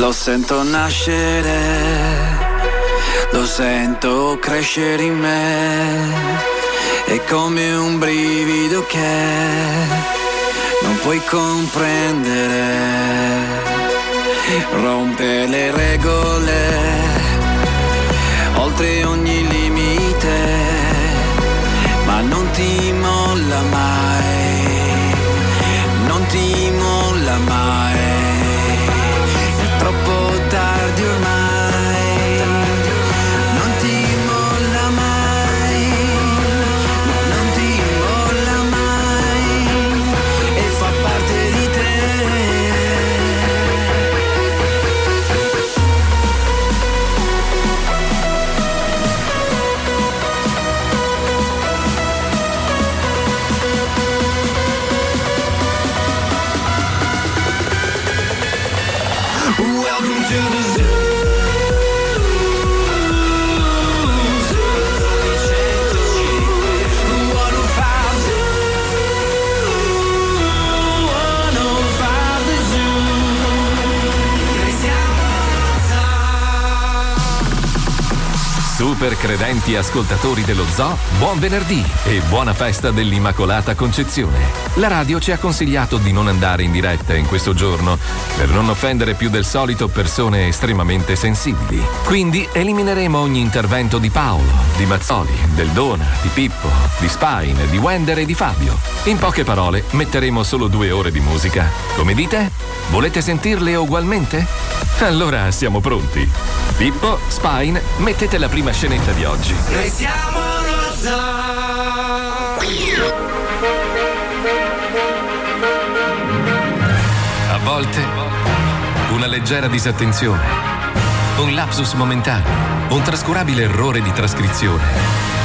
Lo sento nascere, lo sento crescere in me. È come un brivido che non puoi comprendere. Rompe le regole, oltre ogni limite, ma non ti molla mai, non ti molla mai. È Super credenti ascoltatori dello Zoo, buon venerdì e buona festa dell'Immacolata Concezione. La radio ci ha consigliato di non andare in diretta in questo giorno per non offendere più del solito persone estremamente sensibili. Quindi elimineremo ogni intervento di Paolo, di Mazzoli, del Dona, di Pippo, di Spine, di Wender e di Fabio. In poche parole, metteremo solo due ore di musica. Come dite? Volete sentirle ugualmente? Allora siamo pronti. Pippo, Spine, mettete la prima scenetta di oggi. Noi siamo lo zoo. A volte una leggera disattenzione, un lapsus momentaneo, un trascurabile errore di trascrizione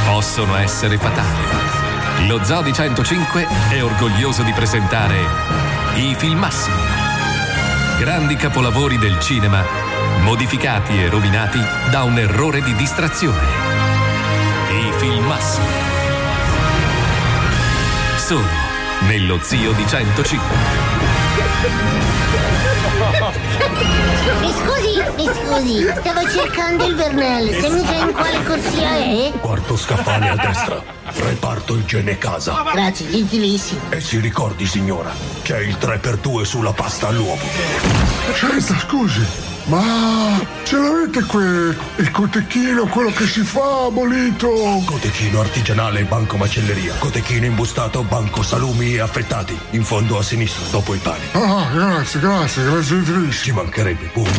possono essere fatali. Lo Zoo di 105 è orgoglioso di presentare i filmassimi. Grandi capolavori del cinema modificati e rovinati da un errore di distrazione. I filmassimi. Solo nello Zio di 105. Mi scusi, mi scusi, stavo cercando il Vernelli. Se mi sa in quale corsia è? Quarto scaffale a destra. Reparto igiene casa. Grazie, gentilissimo. E si ricordi, signora, c'è il 3x2 sulla pasta all'uovo. Senta, scusi, ma ce l'avete qui il cotechino, quello che si fa, bolito? Cotechino artigianale banco macelleria. Cotechino imbustato banco salumi e affettati. In fondo a sinistra, dopo il pane. Ah, grazie, grazie, grazie gentilissimo. Ci mancherebbe, pure.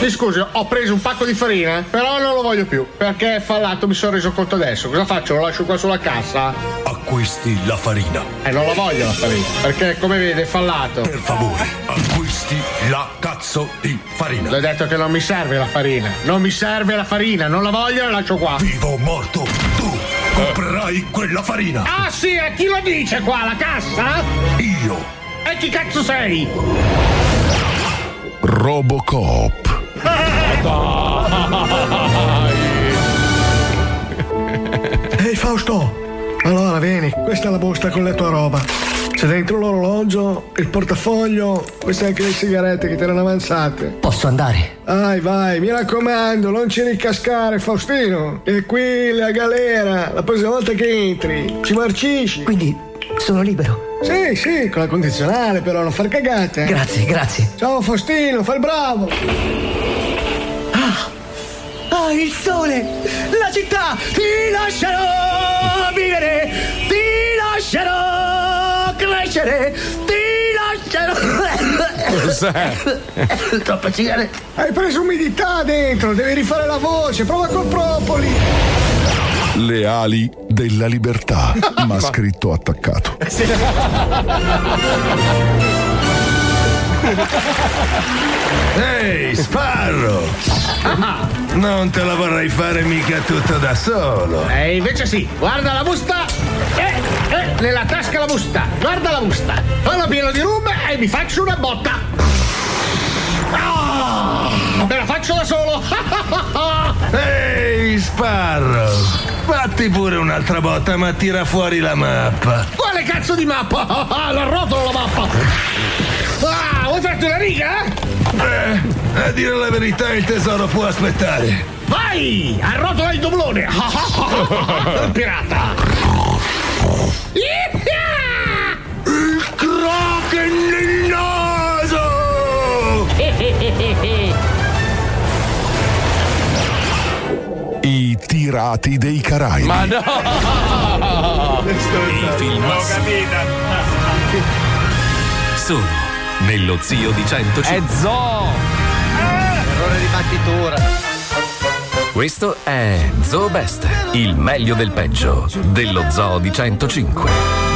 Mi scusi, ho preso un pacco di farina, però non lo voglio più, perché è fallato, mi sono reso conto adesso. Cosa faccio? Lo lascio qua sulla cassa? Acquisti la farina. Eh, non la voglio la farina, perché come vede è fallato. Per favore, acquisti la cazzo di farina. Le ho detto che non mi serve la farina. Non mi serve la farina, non la voglio e la lascio qua. Vivo o morto, tu comprerai quella farina. Ah sì, e chi lo dice qua? La cassa? Io. E chi cazzo sei? Robocop. Ehi Fausto! Allora vieni, questa è la busta con la tua roba. C'è dentro l'orologio, il portafoglio, queste anche le sigarette che ti erano avanzate. Posso andare? Vai, vai, mi raccomando, non ci ricascare, Faustino. E qui la galera, la prossima volta che entri, ci marcisci. Quindi sono libero. Sì, sì, con la condizionale, però non far cagate. Grazie, grazie. Ciao Faustino, fai il bravo. Ah, il sole! La città! Ti lascerò vivere! Ti lascerò crescere! Ti lascerò. Cos'è? Troppa sigaretta. Hai preso umidità dentro, devi rifare la voce, prova col propoli. Le ali della libertà, ma scritto attaccato. Ehi, Sparro! Non te la vorrei fare mica tutto da solo. E invece sì, guarda la busta. Eh, eh, nella tasca la busta. Guarda la busta. Fallo pieno di rum e mi faccio una botta. Ah, me la faccio da solo. Ehi, Sparro! Fatti pure un'altra botta, ma tira fuori la mappa. Quale cazzo di mappa? La rotolo la mappa. Ah, vuoi farti una riga? Eh, dire la verità, il tesoro può aspettare. Vai! Arrotola il doblone! Pirata! Il Kraken nel I tirati dei Caraibi. Ma no! I film sono nello Zio di 105. È zoo! Errore di battitura. Questo è Zoo Best, il meglio del peggio dello Zoo di 105.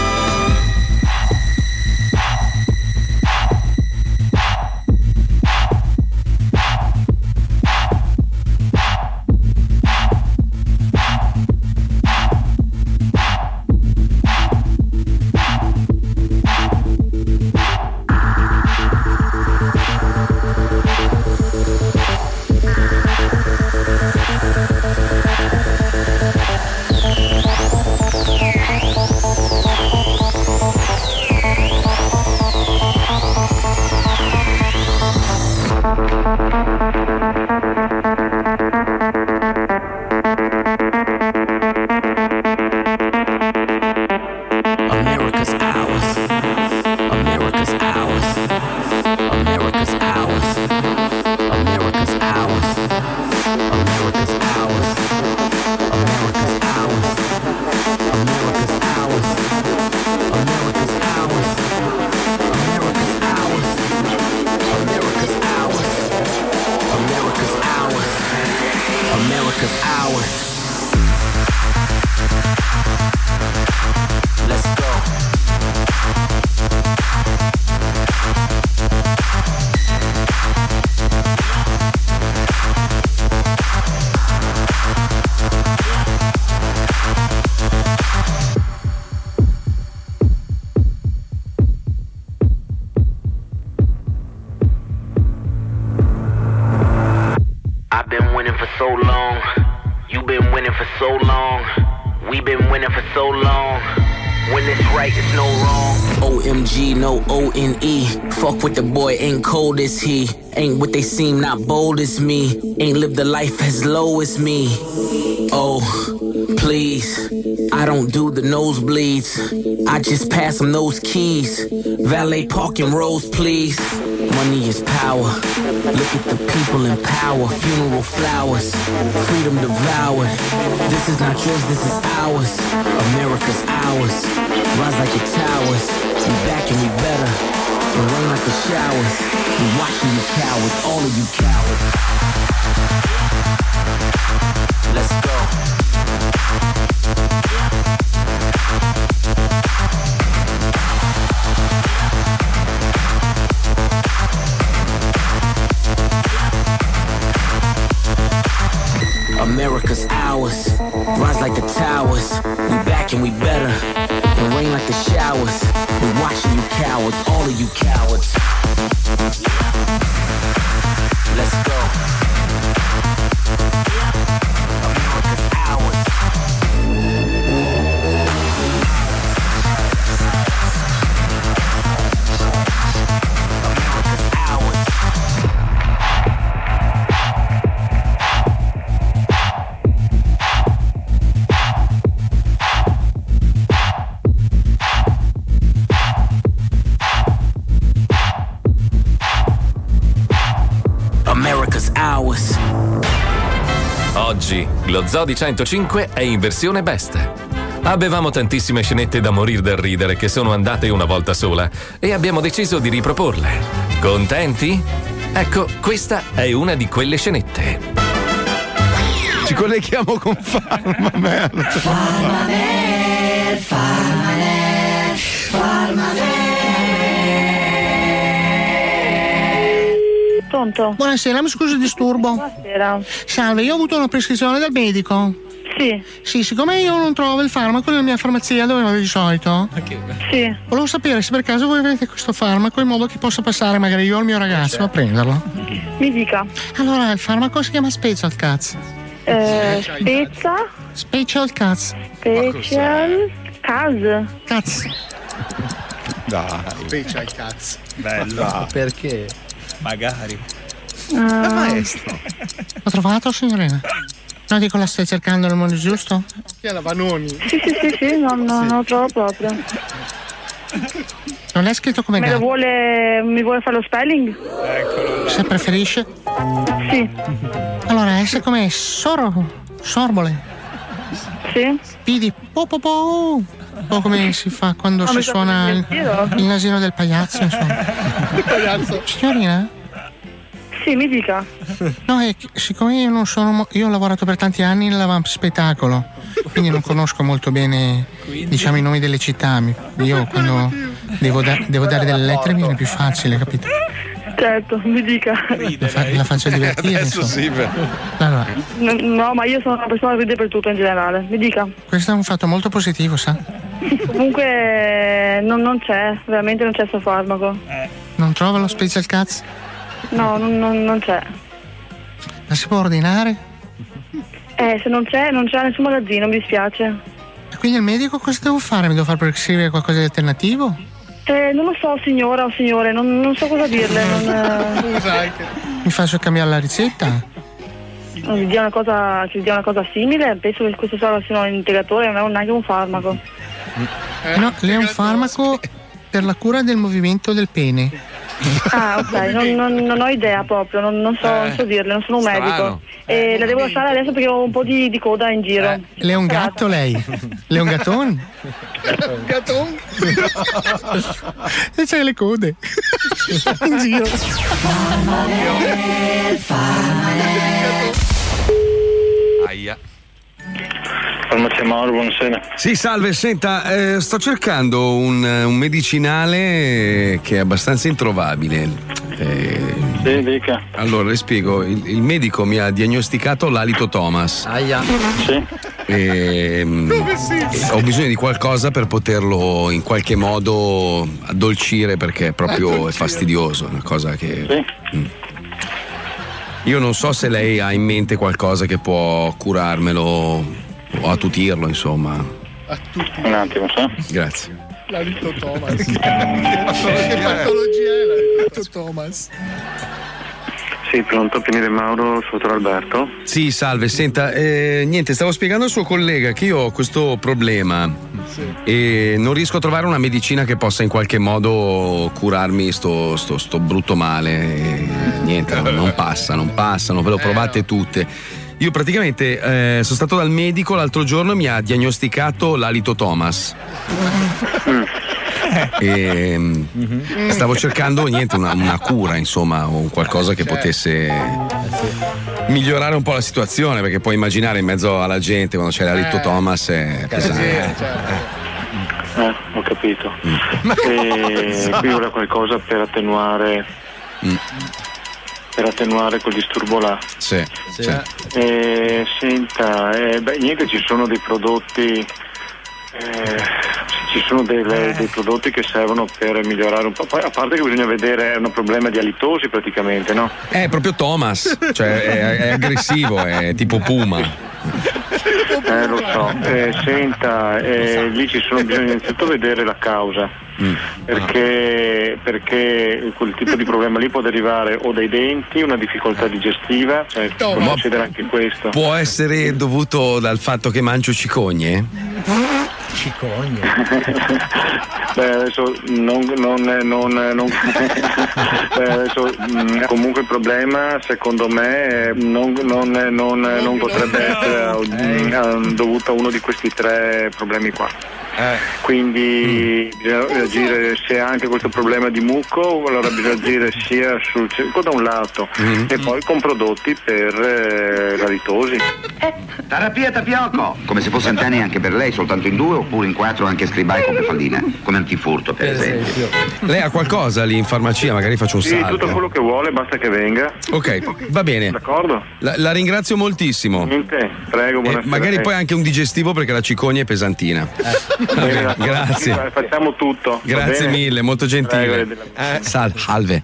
Cold as he. Ain't what they seem, not bold as me. Ain't lived a life as low as me. Oh, please. I don't do the nosebleeds. I just pass them those keys. Valet parking rows, please. Money is power. Look at the people in power. Funeral flowers. Freedom devoured. This is not yours, this is ours. America's ours. Rise like the towers. We back and we better. And rain like the showers. We watching you cowards, all of you cowards. Let's go. America's ours. Rise like the America's ours. Oggi lo Zoo di 105 è in versione best. Avevamo tantissime scenette da morir dal ridere che sono andate una volta sola e abbiamo deciso di riproporle. Contenti? Ecco, questa è una di quelle scenette. Ci colleghiamo con Farma, merda. Pronto? Buonasera, mi scusi il disturbo. Buonasera. Salve, io ho avuto una prescrizione dal medico. Sì. Sì, siccome io non trovo il farmaco nella mia farmacia dove vado di solito, Sì. volevo sapere se per caso voi avete questo farmaco in modo che possa passare magari io o il mio ragazzo a prenderlo. Mi dica. Allora, il farmaco si chiama Special Cats. Eh, spezza. Special Cats. Special. Cas. Cats. Dai. Special cazzo. Bello. Perché? Magari. Eh, L'ho trovato, signorina? No, dico, la stai cercando nel modo giusto? Chi è la Vanoni? sì, sì, sì, sì, no, no, non lo trovo proprio. Non l'hai scritto come Me vuole, mi vuole fare lo spelling? Se preferisce? Sì. Allora, S come soro, sorbole. Sì. P di po po po. Un po' come si fa quando si suona il, il il nasino del pagliazzo, insomma. Signorina? Sì, mi dica. No, è che siccome io non sono. mo- Io ho lavorato per tanti anni nell'avanspettacolo, quindi non conosco molto bene, diciamo, i nomi delle città. Io quando devo, da- devo dare delle lettere mi viene più facile, capito? Certo, mi dica. La, fa- la faccio divertire. Adesso sì, beh. Allora, No, no, ma io sono una persona che ride per tutto in generale. Mi dica. questo è un fatto molto positivo, sa? Comunque non, non c'è, veramente non c'è sto farmaco. Non trova lo special cazzo? No, non, non- non c'è. La si può ordinare? Eh, se non c'è, non c'è nessun magazzino, mi dispiace. E quindi il medico cosa devo fare? Mi devo far prescrivere qualcosa di alternativo? Eh, non lo so, signora o signore, non, non so cosa dirle. Non, eh, Mi faccio cambiare la ricetta? non mi dia una cosa, che dia una cosa simile, penso che questo sia un integratore, non è neanche un farmaco. Eh no, lei è un farmaco per la cura del movimento del pene. Ah, ok, non, non- non ho idea proprio, non, non so, non so dirle, non sono un strano. medico. E la devo lasciare adesso perché ho un po' di, di coda in giro. Lei è un gatto lei? Lei è un gatton? Gatton? E c'hai le code. In giro. Aia. Farmacia Mauro, buonasera. Sì, salve, senta, eh, sto cercando un, un medicinale che è abbastanza introvabile. Eh, Sì, dica. allora, le spiego, il, il medico mi ha diagnosticato l'alito Thomas. Aia. Sì. E, mm, ho bisogno di qualcosa per poterlo in qualche modo addolcire perché è proprio è fastidioso, è una cosa che... Mm. Io non so se lei ha in mente qualcosa che può curarmelo o attutirlo, insomma. Un attimo, sa? Grazie. L'alito Thomas. che patologia è l'alito Thomas? Sì, pronto, Pinile Mauro, Sotto Alberto. Sì, salve, senta, eh, niente, stavo spiegando al suo collega che io ho questo problema e non riesco a trovare una medicina che possa in qualche modo curarmi sto, sto- sto brutto male. E niente, non, non passa, non passano, ve lo provate tutte. Io praticamente eh, sono stato dal medico l'altro giorno e mi ha diagnosticato l'alito Thomas. E, mm, stavo cercando niente, una, una cura, insomma, o un qualcosa che potesse migliorare un po' la situazione, perché puoi immaginare in mezzo alla gente quando c'è l'alito Thomas è pesante. Eh, ho capito. E qui ora qualcosa per attenuare. Per attenuare quel disturbo là. Sì, sì. Eh, senta, eh, beh, niente, ci sono dei prodotti. eh, ci sono delle- dei prodotti che servono per migliorare un po'. Poi, a parte che bisogna vedere, è un problema di alitosi praticamente, no? È proprio Thomas, cioè è, è aggressivo, è tipo Puma. Eh, lo so. Eh, senta, eh, lì ci sono bisogna innanzitutto vedere la causa. Perché, perché quel tipo di problema lì può derivare o dai denti, una difficoltà digestiva, cioè può Ma- succedere anche questo. Può essere dovuto dal fatto che mangio cicogne? Cicogne. Beh, adesso non, non, non, non- Beh, adesso, mm, comunque il problema secondo me eh, non, non- non- non potrebbe essere mm, dovuto a uno di questi tre problemi qua. Quindi bisogna agire se ha anche questo problema di muco, allora bisogna agire sia sul cerco da un lato e poi con prodotti per eh, la litosi. Terapia tapioco! Come se fosse antenni anche per lei, soltanto in due oppure in quattro anche scribai con pefaldina, come antifurto per esempio. Lei ha qualcosa lì in farmacia? Magari faccio un Sì, salto. tutto quello che vuole, basta che venga. Ok, va bene. D'accordo? La, la ringrazio moltissimo. Niente, prego, E buonasera. magari poi anche un digestivo perché la cicogna è pesantina. Va bene, grazie. Sì, Facciamo tutto. Grazie mille, molto gentile. Eh, sal- salve.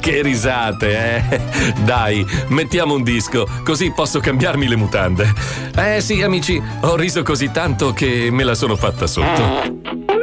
che risate, eh? Dai, mettiamo un disco, così posso cambiarmi le mutande. Eh sì, amici, ho riso così tanto che me la sono fatta sotto.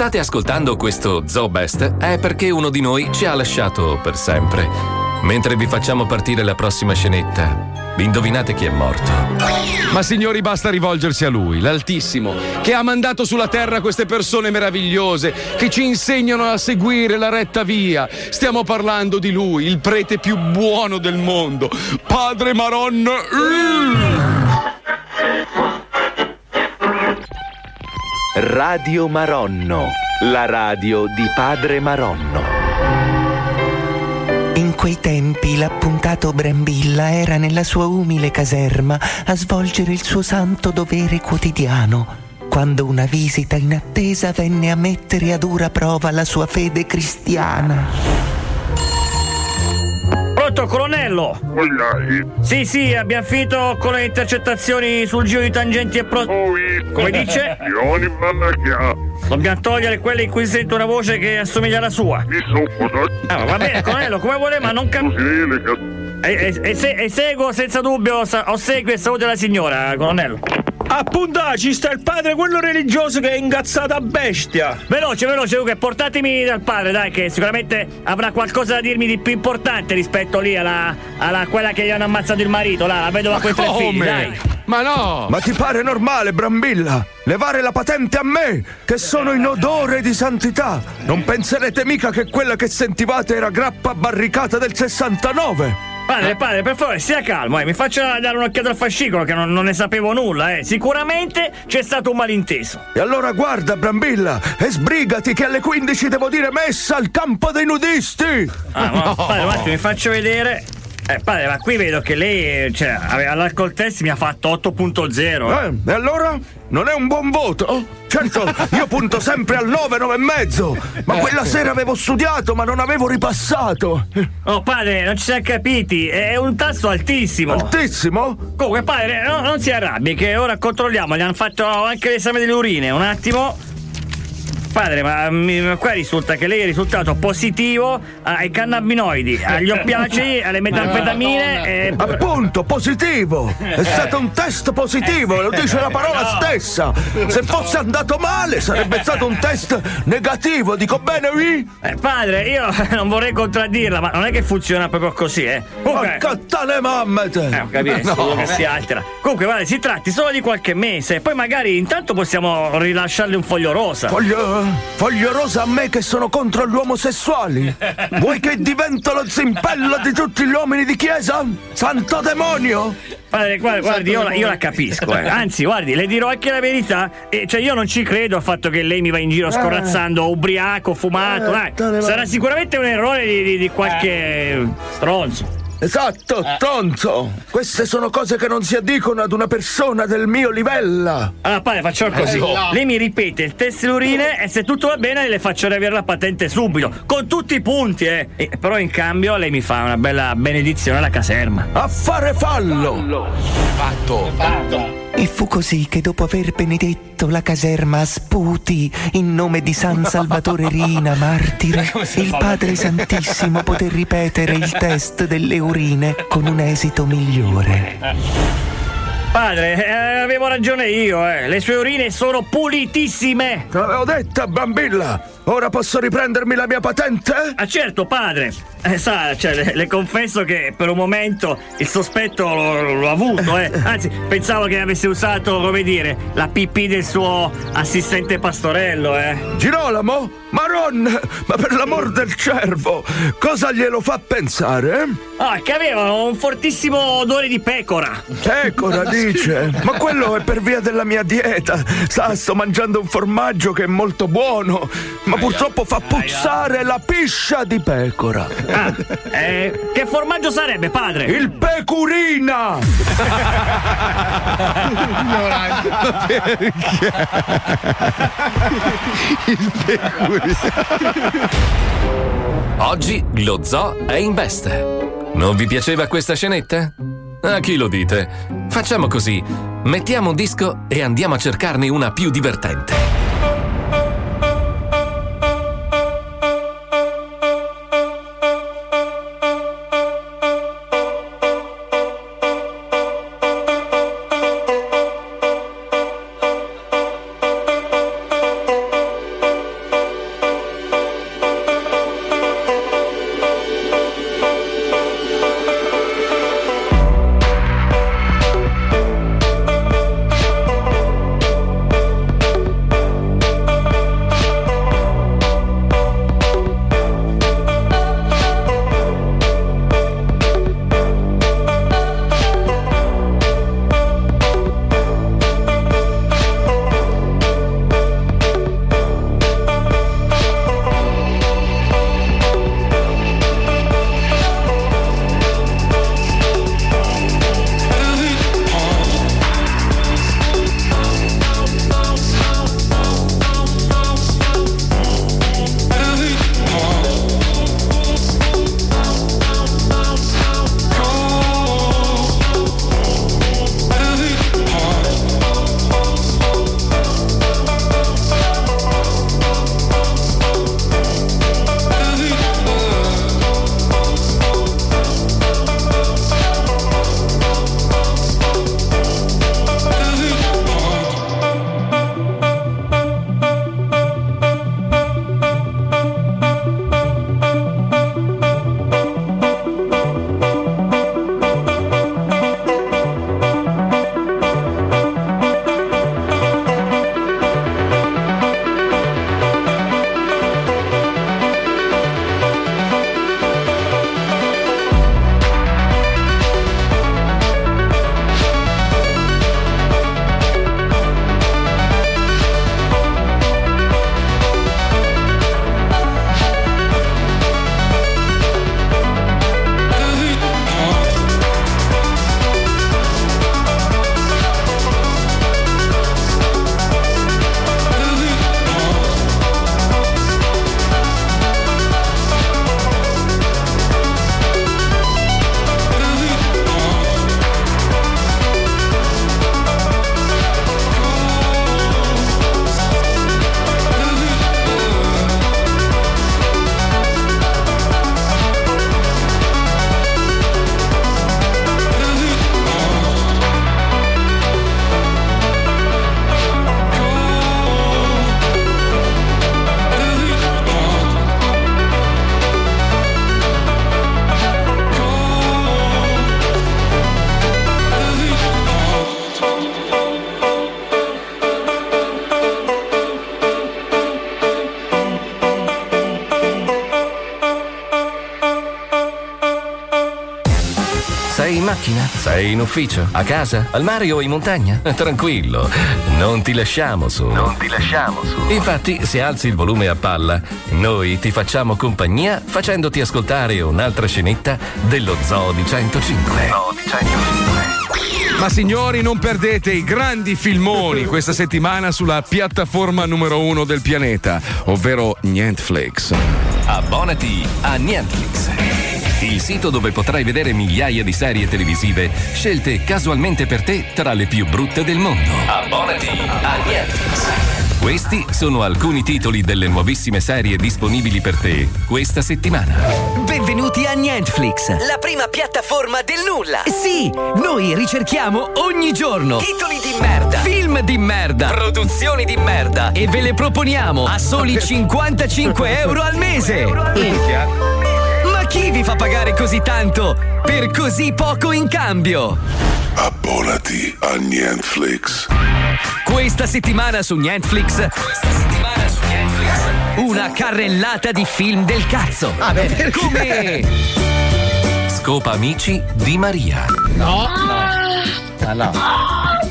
State ascoltando questo Zoo Best è perché uno di noi ci ha lasciato per sempre. Mentre vi facciamo partire la prossima scenetta, indovinate chi è morto. Ma signori, basta rivolgersi a lui, l'Altissimo, che ha mandato sulla terra queste persone meravigliose che ci insegnano a seguire la retta via. Stiamo parlando di lui, il prete più buono del mondo, Padre Maron. Radio Maronno, la radio di Padre Maronno. In quei tempi l'appuntato Brambilla era nella sua umile caserma a svolgere il suo santo dovere quotidiano, quando una visita inattesa venne a mettere a dura prova la sua fede cristiana. Pronto, colonnello? Sì, sì, abbiamo finito con le intercettazioni sul giro di tangenti e pro... Come dice? Dobbiamo togliere quelle in cui sento una voce che assomiglia alla sua. Ah, va bene, colonnello, come vuole, ma non capisco. E, e- e se- e seguo senza dubbio, ossequio e saluto la signora, colonnello. Appunto, ci sta il padre, quello religioso che è ingazzato a bestia. Veloce, veloce, Luca, portatemi dal padre, dai, che sicuramente avrà qualcosa da dirmi di più importante rispetto lì alla, alla quella che gli hanno ammazzato il marito, là, la vedova con i tre figli, dai. Ma no! Ma ti pare normale, Brambilla? Levare la patente a me, che sono in odore di santità? Non penserete mica che quella che sentivate era grappa barricata del 69? Padre, padre, per favore, sia calmo, eh. mi faccia dare un'occhiata al fascicolo che non, non ne sapevo nulla, eh. Sicuramente c'è stato un malinteso. E allora guarda, Brambilla, e sbrigati che alle 15 devo dire messa al campo dei nudisti! Ah, ma, padre, un attimo, mi faccio vedere. Eh, padre, ma qui vedo che lei, eh, cioè, aveva- all'alcol test mi ha fatto 8.0. Eh, e allora? Non è un buon voto? Certo, io punto sempre al 9, 9 e mezzo, ma quella sera avevo studiato, ma non avevo ripassato. Oh, padre, non ci siamo capiti, è un tasso altissimo. Altissimo? Comunque, padre, no- non si arrabbi, che ora controlliamo, gli hanno fatto anche l'esame delle urine, un attimo. Padre, ma mi- ma qua risulta che lei è risultato positivo ai cannabinoidi, agli oppiacei, alle metanfetamine e. Appunto, positivo! È stato un test positivo, lo dice la parola stessa! Se fosse andato male sarebbe stato un test negativo, dico bene, oui? Eh, padre, io non vorrei contraddirla, ma non è che funziona proprio così, eh. Comunque. Porca tale mammete! Eh, ho capito, solo che si altera. Comunque, guarda, si tratti solo di qualche mese, poi magari intanto possiamo rilasciarle un foglio rosa. Foglio, foglio rosa a me che sono contro gli omosessuali? Vuoi che divento lo zimpello di tutti gli uomini di chiesa? Santo demonio! Padre, guardi, guardi, io, la- io la capisco, eh. anzi, guardi, le dirò anche la verità. E, cioè, io non ci credo al fatto che lei mi va in giro scorazzando ubriaco, fumato. Eh, Dai, sarà sicuramente un errore di, di- di qualche stronzo. Esatto, tonzo! Queste sono cose che non si addicono ad una persona del mio livello! Allora, padre, facciamo così. Eh, no. Lei mi ripete il test urine e se tutto va bene le faccio riavere la patente subito. Con tutti i punti, eh. E- però in cambio lei mi fa una bella benedizione alla caserma. A fare fallo! Fatto. E fu così che dopo aver benedetto la caserma a sputi in nome di San Salvatore Rina, martire, il Padre Santissimo poté ripetere il test delle urine con un esito migliore. Padre, eh, avevo ragione io, eh. Le sue urine sono pulitissime. Te l'avevo detta, bambilla! Ora posso riprendermi la mia patente? Ah, certo, padre. Eh, sa, cioè, le, le confesso che per un momento il sospetto l'ho, avuto, eh. Anzi, pensavo che avesse usato, come dire, la pipì del suo assistente pastorello, eh. Girolamo? Maron! Ma per l'amor del cervo! Cosa glielo fa pensare? Ah, che aveva un fortissimo odore di pecora. Pecora, dice? Ma quello è per via della mia dieta. Sa, sto mangiando un formaggio che è molto buono, ma purtroppo fa puzzare la piscia di pecora. Ah, eh, che formaggio sarebbe, padre? Il pecurina! Oggi lo zoo è in veste. Non vi piaceva questa scenetta? A chi lo dite? Facciamo così: mettiamo un disco e andiamo a cercarne una più divertente. Ufficio? A casa? Al mare o in montagna? Tranquillo, non ti lasciamo solo. Non ti lasciamo solo. Infatti, se alzi il volume a palla, noi ti facciamo compagnia facendoti ascoltare un'altra scenetta dello Zoo di 105. Zoo di 105. Ma signori, non perdete i grandi filmoni questa settimana sulla piattaforma numero uno del pianeta, ovvero Netflix. Abbonati a Netflix. Il sito dove potrai vedere migliaia di serie televisive scelte casualmente per te tra le più brutte del mondo. Abbonati a Netflix. Questi sono alcuni titoli delle nuovissime serie disponibili per te questa settimana. Benvenuti a Netflix, la prima piattaforma del nulla. Sì, noi ricerchiamo ogni giorno titoli di merda, film di merda, produzioni di merda e ve le proponiamo a soli 55 euro al mese. Ma chi vi fa pagare così tanto per così poco in cambio? Abbonati a Netflix. Questa settimana su Netflix. Questa settimana su Netflix. Una carrellata di film del cazzo. Ah, beh, perché? Come Scopa amici di Maria. No, no. Ah, no.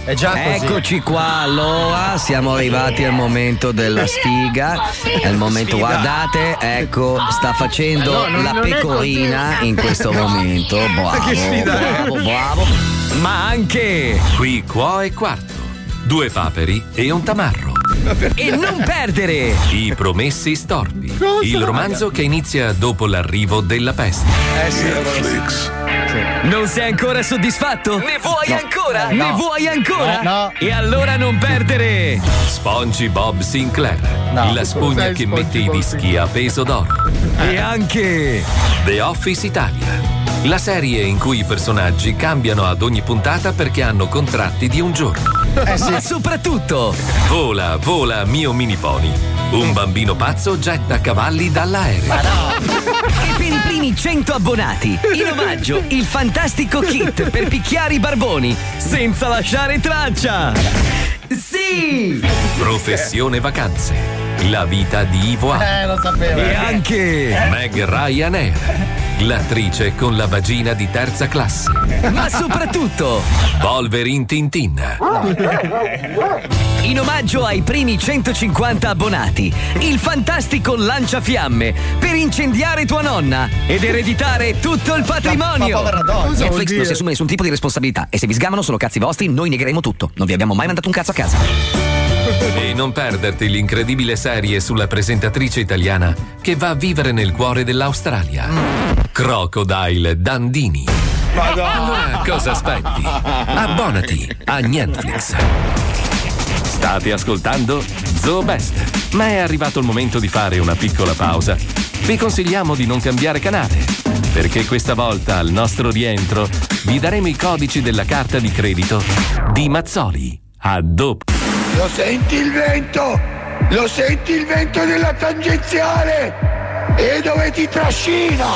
È già così. Eccoci qua, allora siamo arrivati al momento della sfiga. È il momento, Sfida. guardate, ecco, sta facendo No, non- la non pecorina in questo momento. Bravo, Che sfida è? bravo, bravo. Ma anche qui, qua e quarto. Due paperi e un tamarro. E non perdere! I promessi storpi. Il romanzo che inizia dopo l'arrivo della peste. Eh sì, Netflix. Non sei ancora soddisfatto? Ne vuoi No. ancora? No. Ne vuoi ancora? No. E allora non perdere! Spongy Bob Sinclair. La spugna che Spongy mette i dischi a peso d'oro. E anche The Office Italia. La serie in cui i personaggi cambiano ad ogni puntata perché hanno contratti di un giorno. Ma soprattutto Vola, vola, mio mini pony. Un bambino pazzo getta cavalli dall'aereo. Per i primi 100 abbonati, in omaggio il fantastico kit per picchiare i barboni senza lasciare traccia! Sì! Professione vacanze. La vita di Ivo A. Eh, lo sapevo. E anche Meg Ryanair. L'attrice con la vagina di terza classe. Ma soprattutto Wolverine Tintin. In omaggio ai primi 150 abbonati, il fantastico lanciafiamme per incendiare tua nonna ed ereditare tutto il patrimonio. Netflix non si assume nessun tipo di responsabilità e se vi sgamano sono cazzi vostri, noi negheremo tutto. Non vi abbiamo mai mandato un cazzo a casa. E non perderti l'incredibile serie sulla presentatrice italiana che va a vivere nel cuore dell'Australia. Crocodile Dandini. Allora cosa aspetti? Abbonati a Netflix. State ascoltando Zoo Best, ma è arrivato il momento di fare una piccola pausa. Vi consigliamo di non cambiare canale, perché questa volta al nostro rientro vi daremo i codici della carta di credito di Mazzoli. A dopo. Lo senti il vento? Lo senti il vento della tangenziale? E dove ti trascina?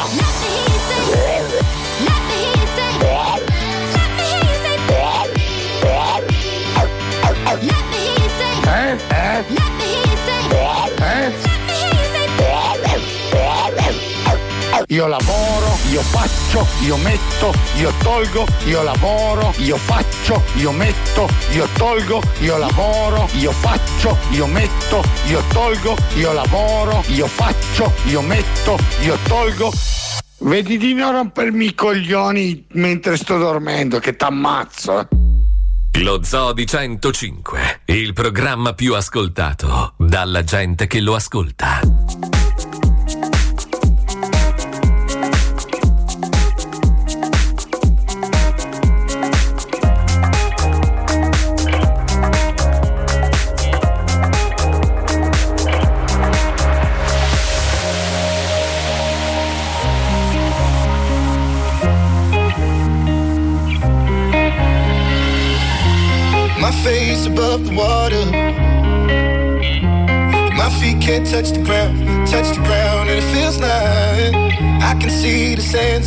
Eh? Eh? Io lavoro, io faccio, io metto, io tolgo, io lavoro, io faccio, io metto, io tolgo, io lavoro, io faccio, io metto, io tolgo, io lavoro, io faccio, io metto, io tolgo. Vedi di non rompermi i coglioni mentre sto dormendo, che t'ammazzo. Lo Zoo di 105, il programma più ascoltato dalla gente che lo ascolta.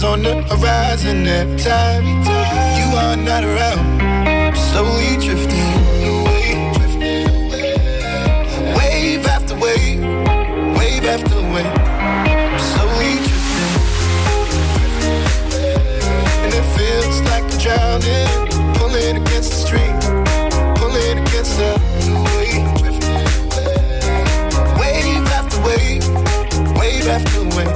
on the horizon every time you are not around. I'm slowly drifting away, wave after wave, wave after wave. I'm slowly drifting, and it feels like I'm drowning, pulling against the stream, pulling against the wave, wave after wave, wave after wave.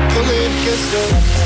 the way gets done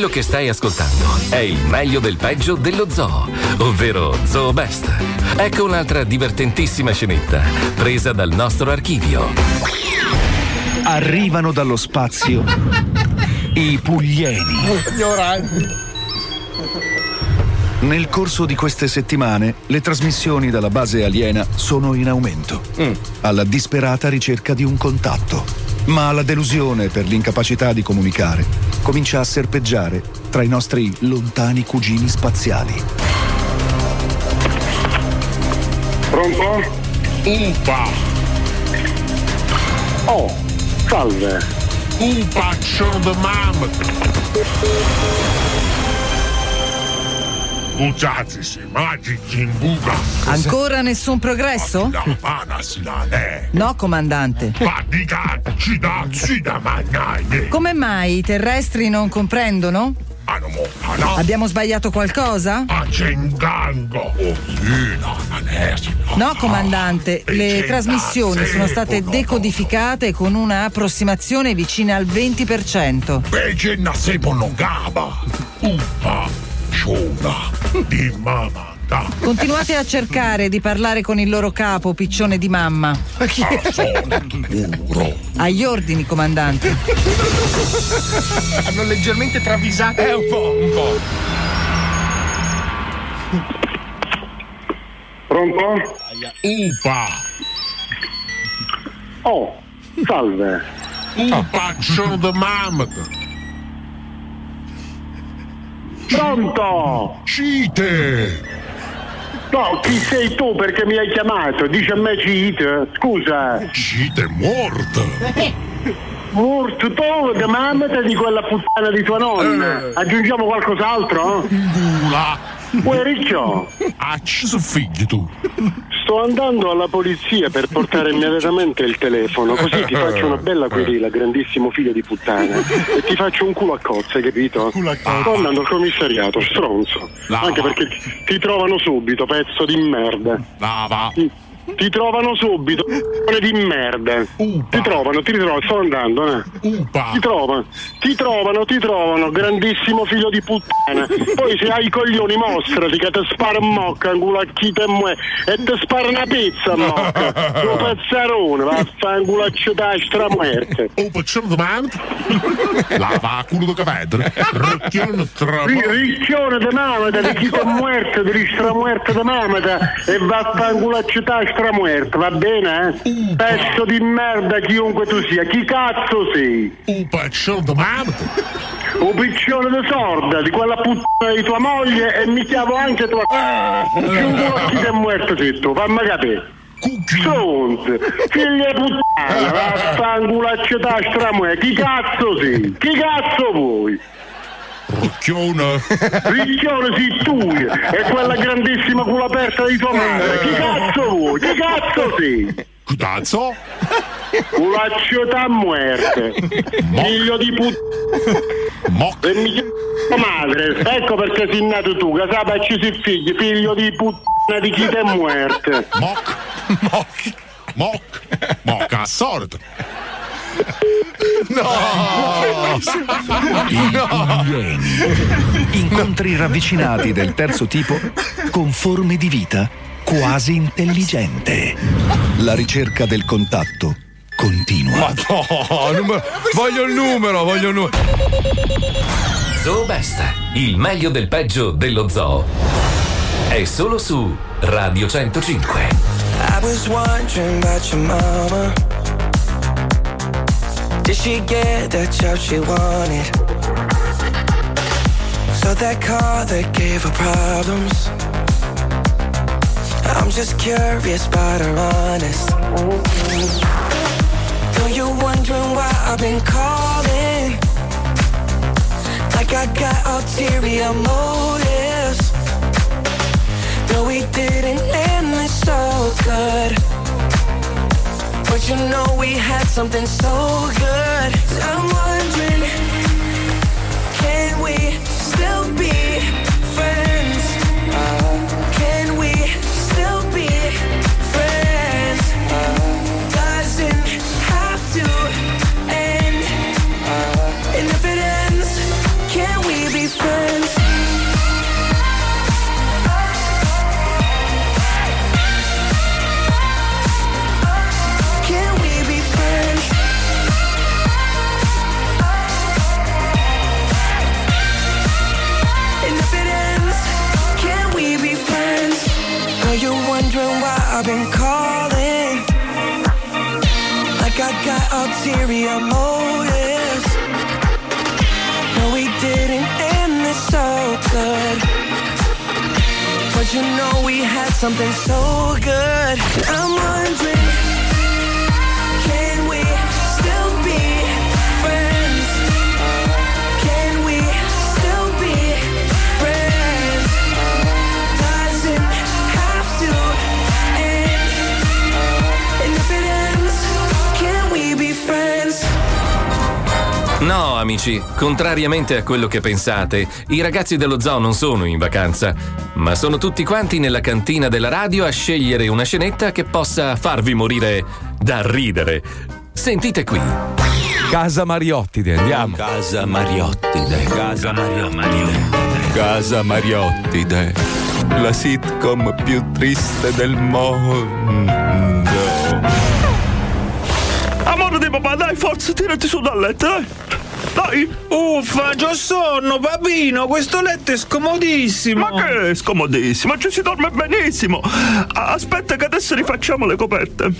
Quello che stai ascoltando è il meglio del peggio dello zoo, ovvero Zoo Best. Ecco un'altra divertentissima scenetta presa dal nostro archivio. Arrivano dallo spazio i puglieni. Nel corso di queste settimane le trasmissioni dalla base aliena sono in aumento, alla disperata ricerca di un contatto. Ma la delusione per l'incapacità di comunicare comincia a serpeggiare tra i nostri lontani cugini spaziali. Pronto? Umpa! Oh, salve! Umpa the mam! Buciazzi, magici in buga! Ancora nessun progresso? No, comandante. Come mai i terrestri non comprendono? no. Abbiamo sbagliato qualcosa? Oh, no, comandante, le trasmissioni sono state decodificate con una approssimazione vicina al 20%. Pecena sepono gaba! Umpa, ciona, di mamma! Continuate a cercare di parlare con il loro capo, piccione di mamma. Ah, sono duro! Agli ordini, comandante. Hanno leggermente travisato. Eh, un po', un po'. Pronto? Upa! Oh, salve. Upa, sono the mammoth! Pronto? Cite! No, chi sei tu perché mi hai chiamato? Dice a me Cite. Scusa. Cite morto! Morto tu, di mamma di quella puttana di tua nonna. Eh. Aggiungiamo qualcos'altro? Gula! Uè riccio, Ah, ci sono figli tu! sto andando alla polizia per portare immediatamente il telefono, così ti faccio una bella querela, grandissimo figlio di puttana. E ti faccio un culo a cozze, capito? Sto andando al commissariato, stronzo. Lava. Anche perché ti, ti trovano subito, pezzo di merda. Lava! ti trovano subito, di merda. Ti trovano, ti ritrovano, sto andando, eh. Ti trovano, ti trovano, ti trovano, grandissimo figlio di puttana. Poi se hai i coglioni mostrati che ti spara un mocca, un culo a chi te mue, e ti spara una pizza mocca. Un pezzarone, vaffanculo a città stramuerte. Oh, facciamo domanda? Lava a culo da vedere. Ricchione tra Ri- Ricchione di mamata, di chi ti è muerto, di stramuerta di mamata e vaffanculo a città stramuerta, va bene? Eh? Pezzo di merda chiunque tu sia, chi cazzo sei? Un pezzo di mamma. Un piccione di sorda, di quella puttana di tua moglie e mi chiamo anche tua. Chiunque a chi è muerto sei tu, fammi capire. Stronzo, figlia puttana, vaffanculo a città stramuerta, chi cazzo sei? Chi cazzo vuoi? Ricchione. Ricchione sì tu e quella grandissima culo aperta di tua madre. Chi cazzo vuoi? Chi cazzo sei? Cazzo? Culaccio da muerte. Figlio di puttana. E mi chiamo madre. Ecco perché sei nato tu, che sai ci si figli, figlio di puttana di chi te muerte. Moc. Moc. Moc. Moc a sordo. Incontri ravvicinati del terzo tipo con forme di vita quasi intelligente. La ricerca del contatto continua. Ma no, numero- voglio il numero, voglio il numero. Zoo Best, il meglio del peggio dello zoo. È solo su Radio 105. I was wondering about your mama. Did she get the job she wanted? So that car that gave her problems. I'm just curious about her honest. Though you're wondering why I've been calling. Like I got ulterior motives. Though we didn't end this so good. But you know we had something so good. I'm wondering, can we still be ulterior motives. No, we didn't end this so good. But you know we had something so good. I'm wondering, No, amici, contrariamente a quello che pensate, i ragazzi dello zoo non sono in vacanza, ma sono tutti quanti nella cantina della radio a scegliere una scenetta che possa farvi morire da ridere. Sentite qui. Casa Mariottide, andiamo. Casa Mariottide, Casa Mariottide, Casa Mariottide, la sitcom più triste del mondo. Papà, dai, forza, tirati su dal letto, dai. Dai. Uffa, c'ho sonno, papino, questo letto è scomodissimo. Ma che è scomodissimo, ci si dorme benissimo. Aspetta che adesso rifacciamo le coperte.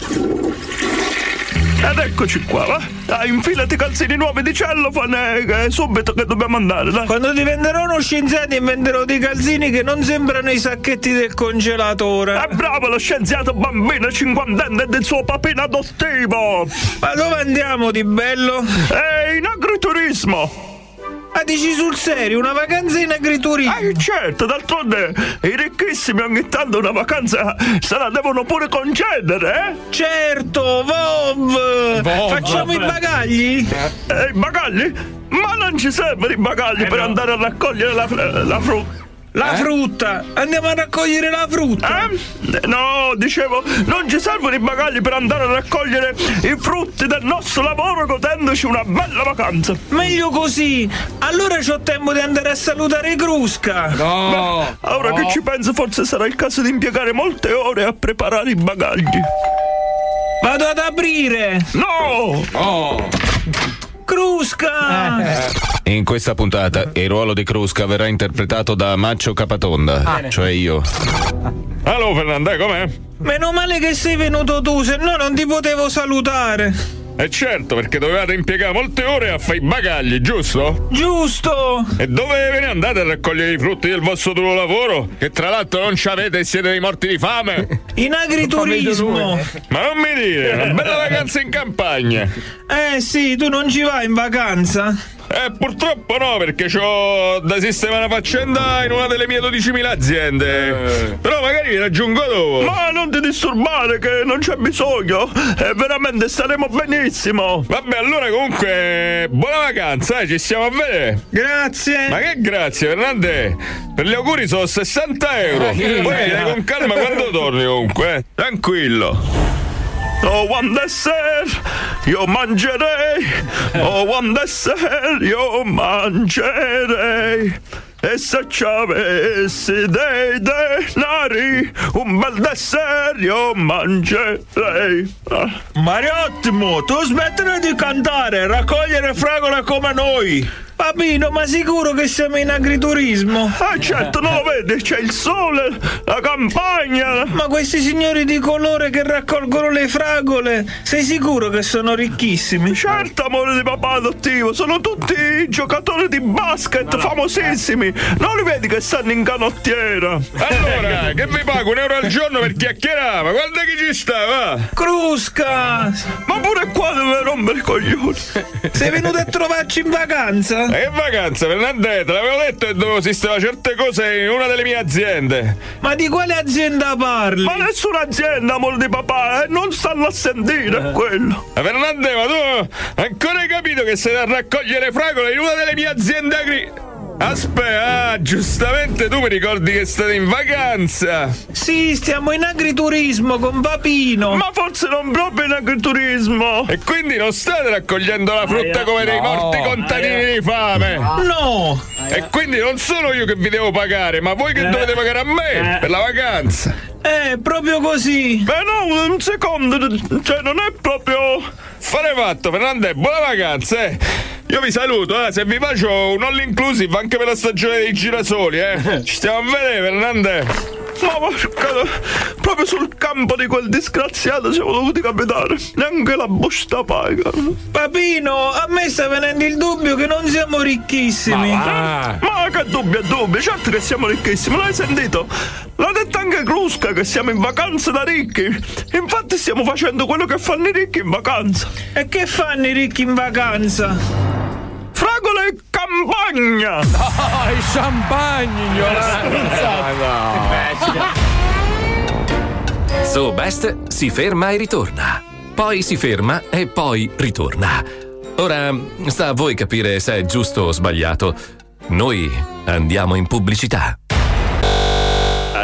Ed eccoci qua, va. Dai, infilati i calzini nuovi di cellofane, che subito che dobbiamo andare, dai. Quando diventerò uno scienziato inventerò dei calzini che non sembrano i sacchetti del congelatore. È bravo lo scienziato bambino cinquantenne del suo papino adottivo! Ma dove andiamo di bello? È in agriturismo! Ma dici sul serio, una vacanza in agriturismo? Eh certo, d'altronde i ricchissimi ogni tanto una vacanza se la devono pure concedere, eh? Certo, Vov! Facciamo i bagagli? Eh, i bagagli? Ma non ci servono i bagagli per andare a raccogliere la, la frutta. La Eh? frutta! Andiamo a raccogliere la frutta! Eh, No, dicevo, non ci servono i bagagli per andare a raccogliere i frutti del nostro lavoro godendoci una bella vacanza. Meglio così! Allora c'ho tempo di andare a salutare Crusca! Beh, ora che ci penso, forse sarà il caso di impiegare molte ore a preparare i bagagli. Vado ad aprire! No! Oh! Crusca! In questa puntata il ruolo di Crusca verrà interpretato da Maccio Capatonda, Ah. cioè io. Allo Fernandè, com'è? Meno male che sei venuto tu, se no non ti potevo salutare! E certo, perché dovevate impiegare molte ore a fare i bagagli, giusto? Giusto! E dove ve ne andate a raccogliere i frutti del vostro duro lavoro? Che tra l'altro non ci avete e siete dei morti di fame? In agriturismo! Ma non mi dire, una bella vacanza in campagna! Eh sì, tu non ci vai in vacanza? Eh, purtroppo no, perché ho da sistemare una faccenda in una delle mie 12.000 aziende. Però magari vi raggiungo dopo. Ma non ti disturbare che non c'è bisogno. E veramente staremo benissimo. Vabbè, allora comunque buona vacanza, eh, ci stiamo a vedere. Grazie. Ma che grazie, Fernande? Per gli auguri sono 60 euro. Eh, Poi vieni con calma quando torni comunque, eh. Tranquillo. Oh, one dessert, io mangerei. Oh, one dessert, io mangerei. E se ci avessi dei denari, un bel dessert io mangerei. Mariottimo, tu smettila di cantare, raccogliere fragole come noi! Papino, ma sicuro che siamo in agriturismo? Ah, certo, non lo vedi? C'è il sole, la campagna. Ma questi signori di colore che raccolgono le fragole, sei sicuro che sono ricchissimi? Certo, amore di papà adottivo, sono tutti giocatori di basket famosissimi. Non li vedi che stanno in canottiera? Allora, che vi pago un euro al giorno per chiacchierare? Ma guarda chi ci sta, va! Crusca! Ma pure qua deve rompere i coglioni. Sei venuto a trovarci in vacanza? E che vacanza, Fernandè, te l'avevo detto che dovevo sistemare certe cose in una delle mie aziende. Ma di quale azienda parli? Ma nessuna azienda, amore di papà, eh, non stanno a sentire quello. Ma Fernandè, ma tu ancora hai capito che sei da raccogliere fragole in una delle mie aziende agri... Aspetta, ah, giustamente tu mi ricordi che state in vacanza. Sì, stiamo in agriturismo con Papino. Ma forse non proprio in agriturismo. E quindi non state raccogliendo la frutta come dei morti contadini di fame. No! E quindi non sono io che vi devo pagare, ma voi che dovete pagare a me per la vacanza. Eh, proprio così. Beh no, un secondo, cioè non è proprio... Fare fatto, Fernandè, buona vacanza, eh. Io vi saluto, eh. Se vi faccio un all inclusive anche per la stagione dei girasoli, eh. Ci stiamo a vedere, Fernandè. Ma porca, proprio sul campo di quel disgraziato siamo dovuti capitare. Neanche la busta paga. Papino, a me sta venendo il dubbio che non siamo ricchissimi. Ma che dubbio dubbio, certo che siamo ricchissimi, l'hai sentito? L'ha detto anche Crusca che siamo in vacanza da ricchi. Infatti stiamo facendo quello che fanno i ricchi in vacanza. E che fanno i ricchi in vacanza? Fragole e campagna! Il champagne, So Best si ferma e ritorna. Poi si ferma e poi ritorna. Ora sta a voi capire se è giusto o sbagliato. Noi andiamo in pubblicità.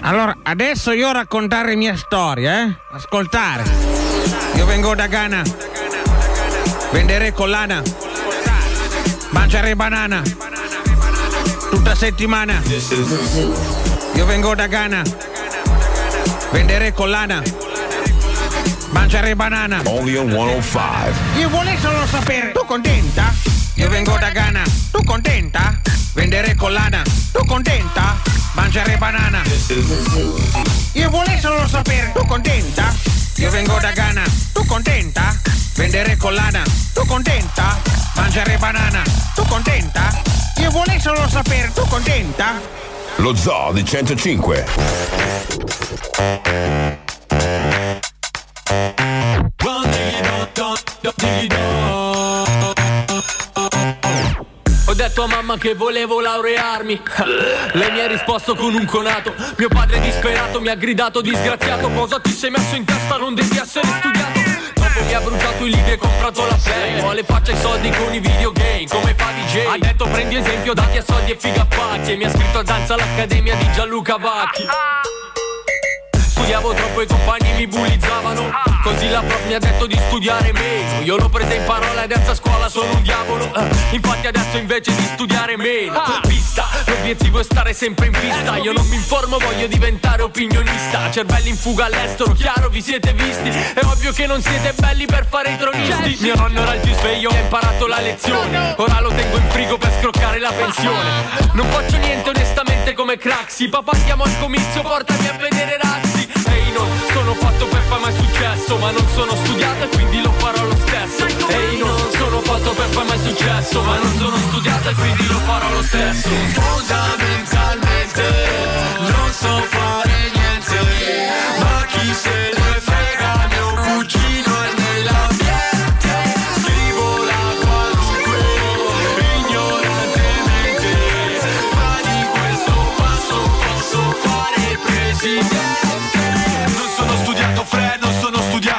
Allora, adesso io raccontare le mie storie, eh? Ascoltare. Io vengo da Ghana. Vendere collana. Mangiare banana. Tutta settimana. Io vengo da Ghana. Vendere collana. Mangiare banana. Only on 105. Io volevo solo sapere, tu contenta? Io vengo da Ghana, tu contenta? Vendere collana, tu contenta? Mangiare banana. Io volevo solo sapere, tu contenta? Io vengo da Ghana, tu contenta? Vendere collana, tu contenta? Mangiare banana, tu contenta? Io volevo solo sapere, tu contenta? Lo Zoo di 105. Ho detto a mamma che volevo laurearmi. Lei mi ha risposto con un conato. Mio padre disperato mi ha gridato disgraziato. Cosa ti sei messo in testa? Non devi essere studiato. Dopo mi ha bruciato i libri e comprato la play. Vuole faccia i soldi con i videogame Come fa DJ Ha detto prendi esempio dati a soldi e figa pacchi. E mi ha scritto a danza all'accademia di Gianluca Vacchi. Studiavo troppo e i compagni mi bullizzavano Così la prof mi ha detto di studiare meno. Io l'ho presa in parola ed a scuola sono un diavolo. Eh, Infatti adesso invece di studiare meno. Pista, l'obiettivo è stare sempre in pista. Io non mi informo, voglio diventare opinionista. Cervelli in fuga all'estero, chiaro vi siete visti. È ovvio che non siete belli per fare i tronisti. Mio nonno era il più sveglio, ha imparato la lezione. Ora lo tengo in frigo per scroccare la pensione. Non faccio niente onestamente come Craxi. Papà chiamo al comizio, portami a vedere Razzi. Ehi non sono fatto per fare mai successo Ma non sono studiato e quindi lo farò lo stesso. Ehi non sono fatto per fare mai successo Ma non sono studiato e quindi lo farò lo stesso. Fondamentalmente non so fare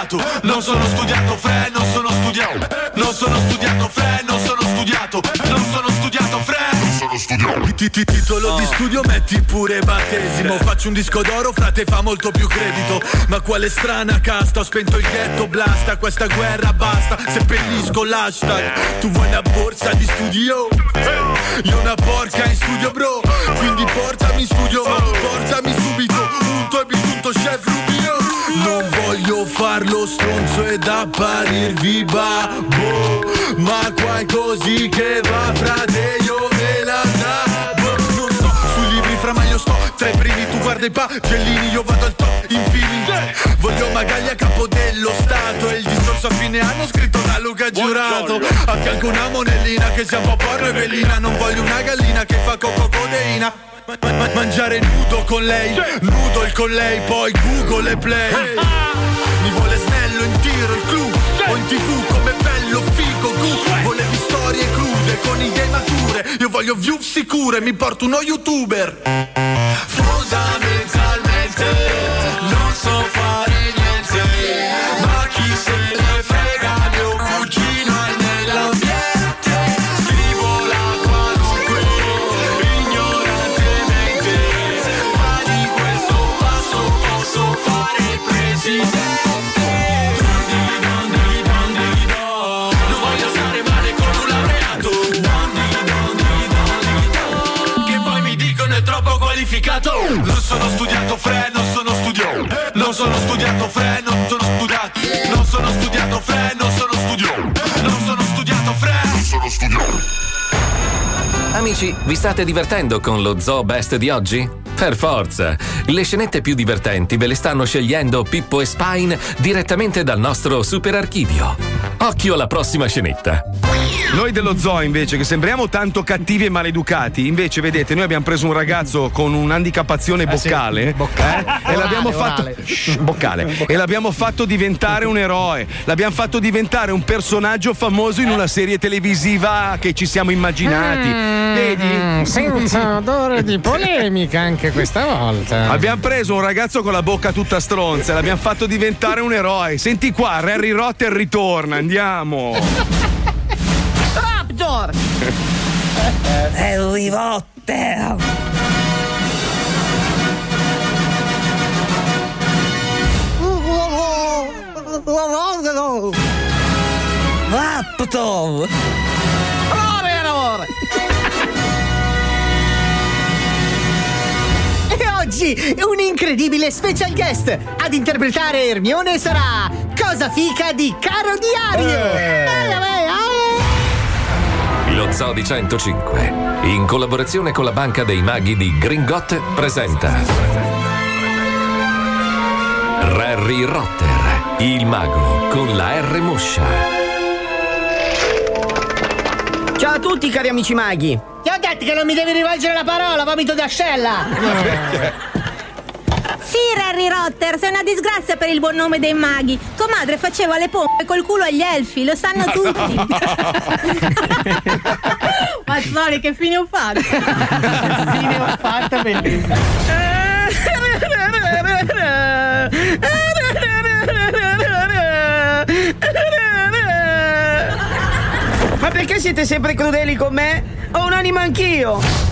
studiato Non sono studiato fre, non sono studiato Non sono studiato fre, non sono studiato Non sono studiato fre. Non sono studiato. Ti- ti- Titolo di studio metti pure battesimo Faccio un disco d'oro, frate fa molto più credito. Ma quale strana casta, ho spento il ghetto blasta Questa guerra basta, seppellisco l'hashtag Tu vuoi una borsa di studio? Io una porca in studio bro Quindi portami in studio, ma portami subito Punto e bisunto chef Rubio Non voglio farlo stronzo ed apparirvi babbo Ma qua è così che va frate io me la davo. Non sto sui libri fra ma io sto. Tra i primi Tu guarda i pagellini io vado al top in feeling Voglio magari a capo dello stato E il discorso a fine anno scritto da Luca Giurato. A fianco una monellina che sia un po' porno e velina. Non voglio una gallina che fa coco codeina Ma- ma- ma- Mangiare nudo con lei. Nudo il con lei Poi Google e Play. Mi vuole snello in tiro il clou. O in tv come bello figo gu. Volevi storie crude con idee mature. Io voglio view sicure Mi porto uno youtuber Amici, vi state divertendo con lo Zoo Best di oggi? Per forza! Le scenette più divertenti ve le stanno scegliendo Pippo e Spine direttamente dal nostro super archivio. Occhio alla prossima scenetta. Noi dello zoo invece, che sembriamo tanto cattivi e maleducati, invece vedete, noi abbiamo preso un ragazzo con un'handicappazione Eh sì, boccale boccale. eh, e l'abbiamo fatto. Shh, boccale e l'abbiamo fatto diventare un eroe, l'abbiamo fatto diventare un personaggio famoso in una serie televisiva che ci siamo immaginati. Vedi? Mm, senza odore di polemica anche questa volta. Abbiamo preso un ragazzo con la bocca tutta stronza e l'abbiamo fatto diventare un eroe. Senti qua, Harry Rotter ritorna, andiamo. Raptor! Harry Potter! Raptor! Amore, amore! E oggi un incredibile special guest ad interpretare Ermione sarà Cosa fica di Caro Diario. Eh. Vai, vai. Lo Zoo di 105, in collaborazione con la Banca dei Maghi di Gringot, presenta Harry Rotter, il mago con la R moscia. Ciao a tutti cari amici maghi. Ti ho detto che non mi devi rivolgere la parola, vomito d'ascella! Sì, Harry Rotter, sei una disgrazia per il buon nome dei maghi. Tua madre faceva le pompe col culo agli elfi, lo sanno tutti. Mazzoli, che fine ho fatto? fine ho fatto, bellissimo. Ma perché siete sempre crudeli con me? Ho un'anima anch'io!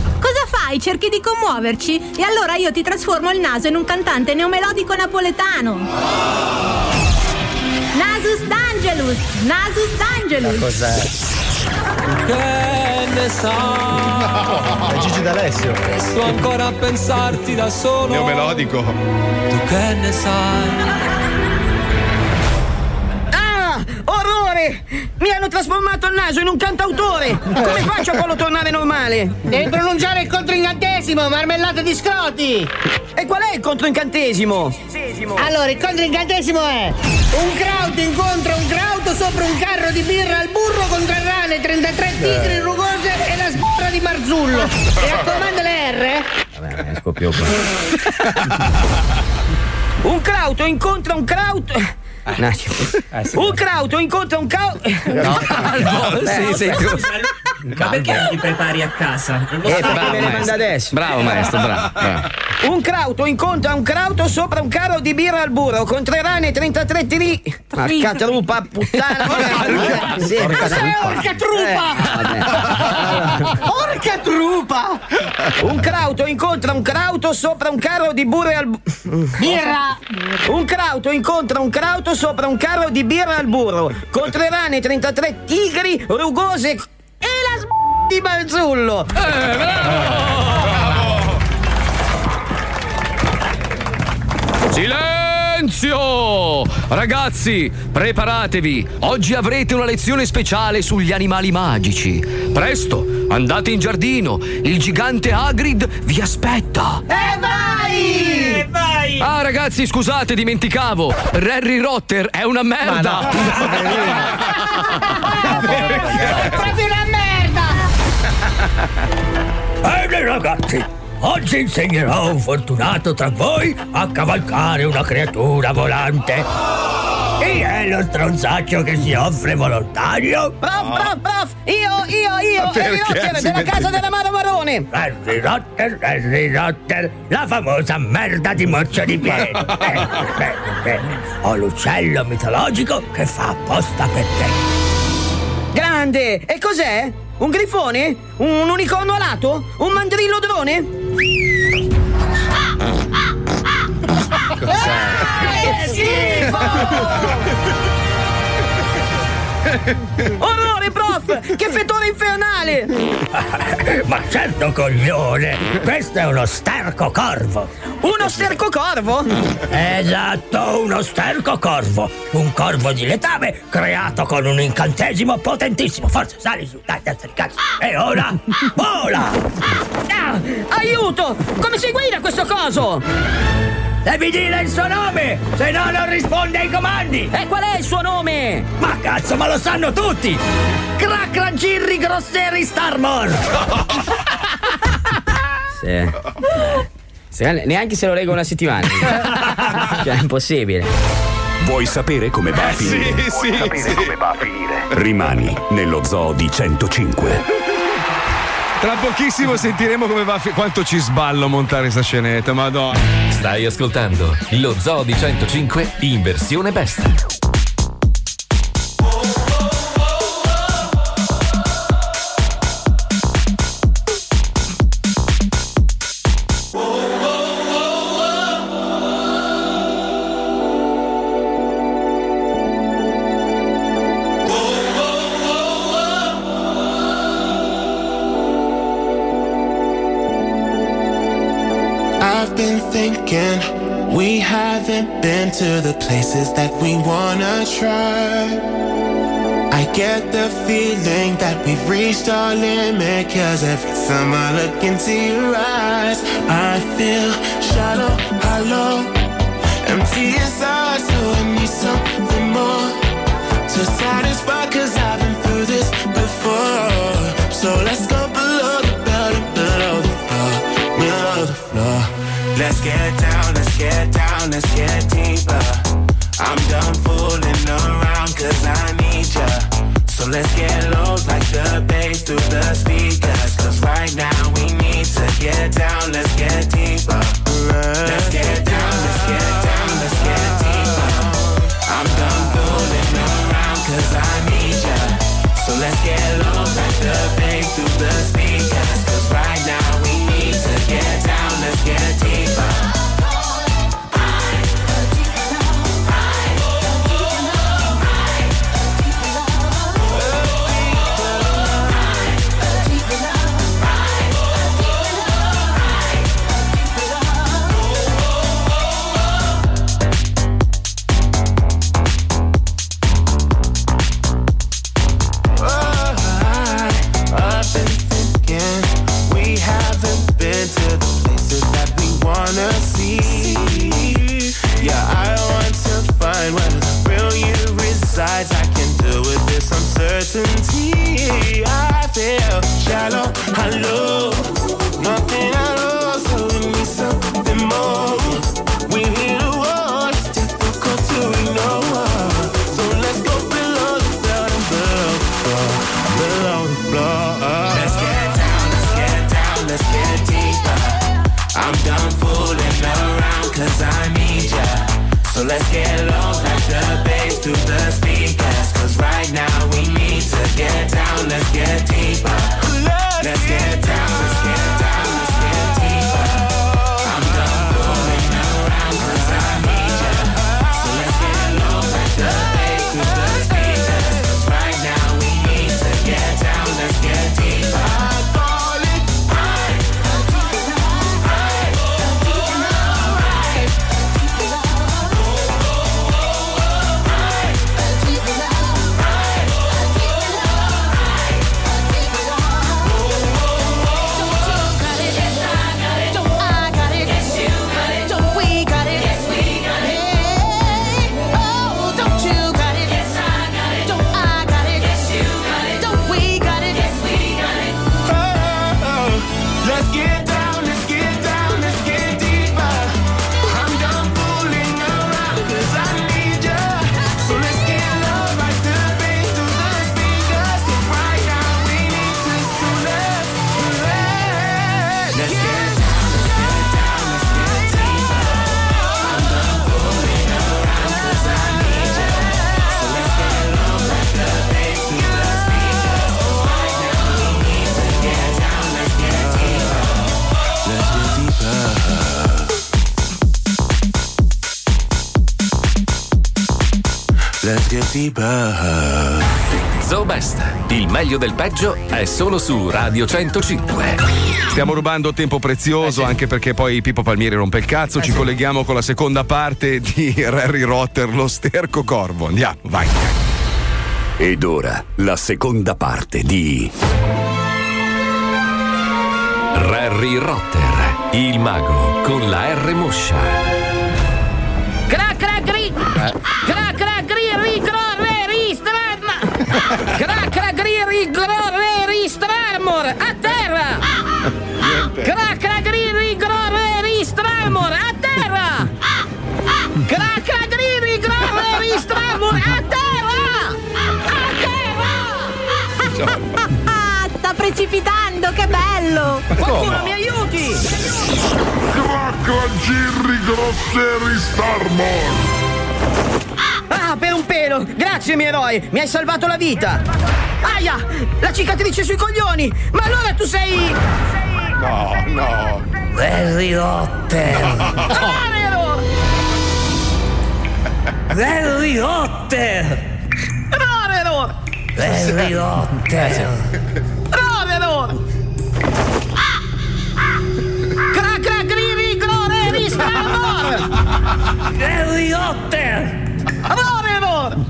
Fai? Cerchi di commuoverci? E allora io ti trasformo il naso in un cantante neomelodico napoletano. Nasus d'Angelus! Nasus d'Angelus! Cos'è? Che ne sai? È Gigi D'Alessio. Sto ancora a pensarti da solo. Neomelodico. Tu che ne sai? Mi hanno trasformato il naso in un cantautore! Come faccio a farlo tornare normale? Devi pronunciare il controincantesimo, marmellata di scroti! E qual è il controincantesimo? Allora, il controincantesimo è un kraut incontra un kraut sopra un carro di birra al burro con tre rane, 33 tigri rugose e la sbarra di Marzullo. Mi raccomando le R? Vabbè, scoppio qua. Un crauto incontra un kraut. Un attimo. Un crauto incontra un crauto. No. Beh, Sì, sei tu. Ma perché non ti prepari a casa? Non lo Eh, bravo, me ne manda adesso. Bravo maestro, bravo. bravo. Un crauto incontra un crauto sopra un carro di birra al burro con tre rane e 33 tiri. Porca truppa, puttana. Sì, Cos'è orca trupa? Orca trupa! Un crauto incontra un crauto sopra un carro di burro al burro. Birra! Un crauto incontra un crauto sopra un carro di birra al burro con tre rane, 33 tigri rugose e la s*** di Marzullo. Silenzio! Ragazzi, preparatevi! Oggi avrete una lezione speciale sugli animali magici. Presto, andate in giardino, il gigante Hagrid vi aspetta. E vai! E vai! Ah, ragazzi, scusate, dimenticavo. Harry Rotter è una merda. È proprio una merda! Bene ragazzi, oggi insegnerò un fortunato tra voi a cavalcare una creatura volante. Chi è lo stronzaccio che si offre volontario? Prof, prof, prof, io, io, io, Harry Rotter della casa della Mano Marrone. Harry Rotter, Harry Rotter, la famosa merda di moccia di piede. Bene, bene, bene. Ho l'uccello mitologico che fa apposta per te. Grande! E cos'è? Un grifone? Un unicorno alato? Un mandrillo drone? Che Orrore, prof! Che fetore infernale! Ma certo, coglione! Questo è uno sterco corvo! Uno sterco corvo? Esatto, uno sterco corvo! Un corvo di letame creato con un incantesimo potentissimo! Forza, sali su, dai, testa di cazzo! E ora, vola! Ah, aiuto! Come si guida questo coso? Devi dire il suo nome, se no non risponde ai comandi! E qual è il suo nome? Ma cazzo, ma lo sanno tutti! Cracra Girri Grosseri Starmore! Sì. Se- neanche se lo leggo una settimana. cioè, è impossibile. Vuoi sapere come va a Eh, sì, finire? sì, Vuoi sapere sì. come va a finire? Rimani nello zoo di 105. Tra pochissimo sentiremo come va a fi- quanto ci sballo montare sta scenetta, madonna. Stai ascoltando lo Zoo di 105 in versione bestia. Thinking we haven't been to the places that we wanna try. I get the feeling that we've reached our limit. Cause every time I look into your eyes, I feel shallow, hollow, empty inside. So I need something more to satisfy. Cause I've been through this before. So let's go get down, let's get down, let's get deeper. I'm done fooling around cause I need ya. So let's get low like the bass through the speakers. Cause right now we need to get down, let's get deeper. Let's get down, let's get down, let's get deeper. I'm done fooling around cause I need ya. So let's get low like the bass through the speakers. Get deeper. Get deeper. Zobest, il meglio del peggio è solo su Radio 105. Stiamo rubando tempo prezioso anche perché poi Pippo Palmieri rompe il cazzo. Ci colleghiamo con la seconda parte di Harry Rotter, lo sterco corvo. Andiamo, vai. Ed ora la seconda parte di Harry Rotter, il mago con la R moscia. Stram Cra cra gri ri gro re ri stramor A terra! Cra cra gri ri gro re ri stramor A terra! Cra cra gri ri gro re ri stramor A terra! A terra! Ah, sta precipitando, che bello! Qualcuno mi aiuti? Cracragirri Grosseri Starmore! Ah, pelo! Grazie, mio eroe! Mi hai salvato la vita! Aia! La cicatrice sui coglioni! Ma allora tu sei. No, no! Harry Rotter! Ravero! Harry Rotter! Ravero! Harry Rotter! Ravero! Cra cra griri glore ristamor! Harry Rotter! Ravero!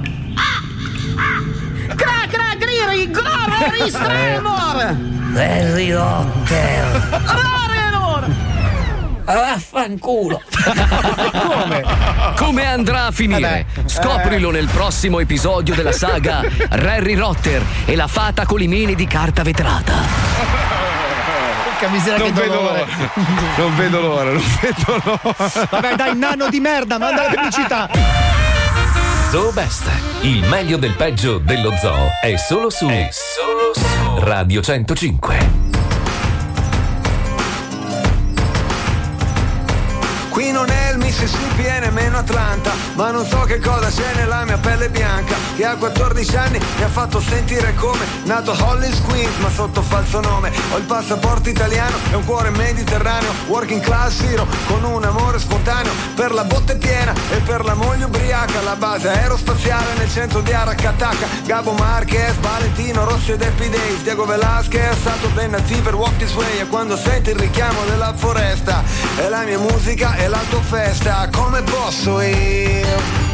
Cra cra griri glore ristamor! Harry Rotter! Ravero! Vaffanculo. Come? Come andrà a finire? Scoprilo nel prossimo episodio della saga Harry Rotter e la fata con i mini di carta vetrata. Porca miseria non che vedo l'ora. Non vedo l'ora, non vedo l'ora. Vabbè, dai, nano di merda, manda la pubblicità. Zoo Best, il meglio del peggio dello zoo è solo su, è solo su Radio 105. Qui non è il Mississippi e nemmeno Atlanta Ma non so che cosa c'è nella mia pelle bianca Che a 14 anni mi ha fatto sentire come Nato Hollis Queens ma sotto falso nome. Ho il passaporto italiano e un cuore mediterraneo Working class hero con un amore spontaneo Per la botte piena e per la moglie ubriaca. La base aerospaziale nel centro di Aracataca. Gabo Marquez, Valentino Rossi ed Happy Days. Diego Velasquez, Saturday Night Fever, Walk This Way. E quando senti il richiamo della foresta È la mia musica e la tua festa Come posso io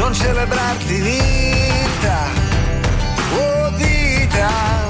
non celebrarti vita Oh vita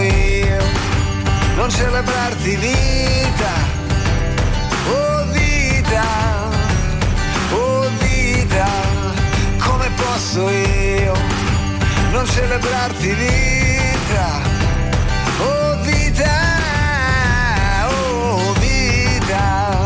io. Non celebrarti vita Oh vita Oh vita Come posso io? Non celebrarti vita Oh vita Oh vita.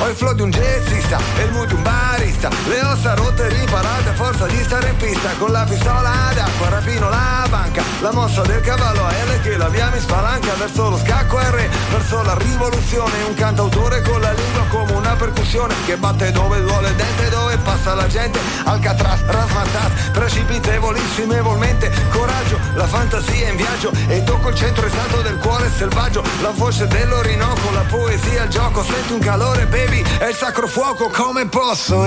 Ho il flow di un jazzista e il mood di un barista. Le ossa rotte riparate a forza di stare in pista. Con la pistola d'acqua rapino la banca. La mossa del cavallo a L che la via mi spalanca Verso lo scacco R, verso la rivoluzione Un cantautore con la lingua come una percussione Che batte dove duole il dente, dove passa la gente. Alcatraz, rasmatas, precipitevolissimevolmente Coraggio, la fantasia in viaggio. E tocco il centro esatto del cuore selvaggio. La voce dell'Orinoco, la poesia, il gioco. Senti un calore baby, è il sacro fuoco. Come posso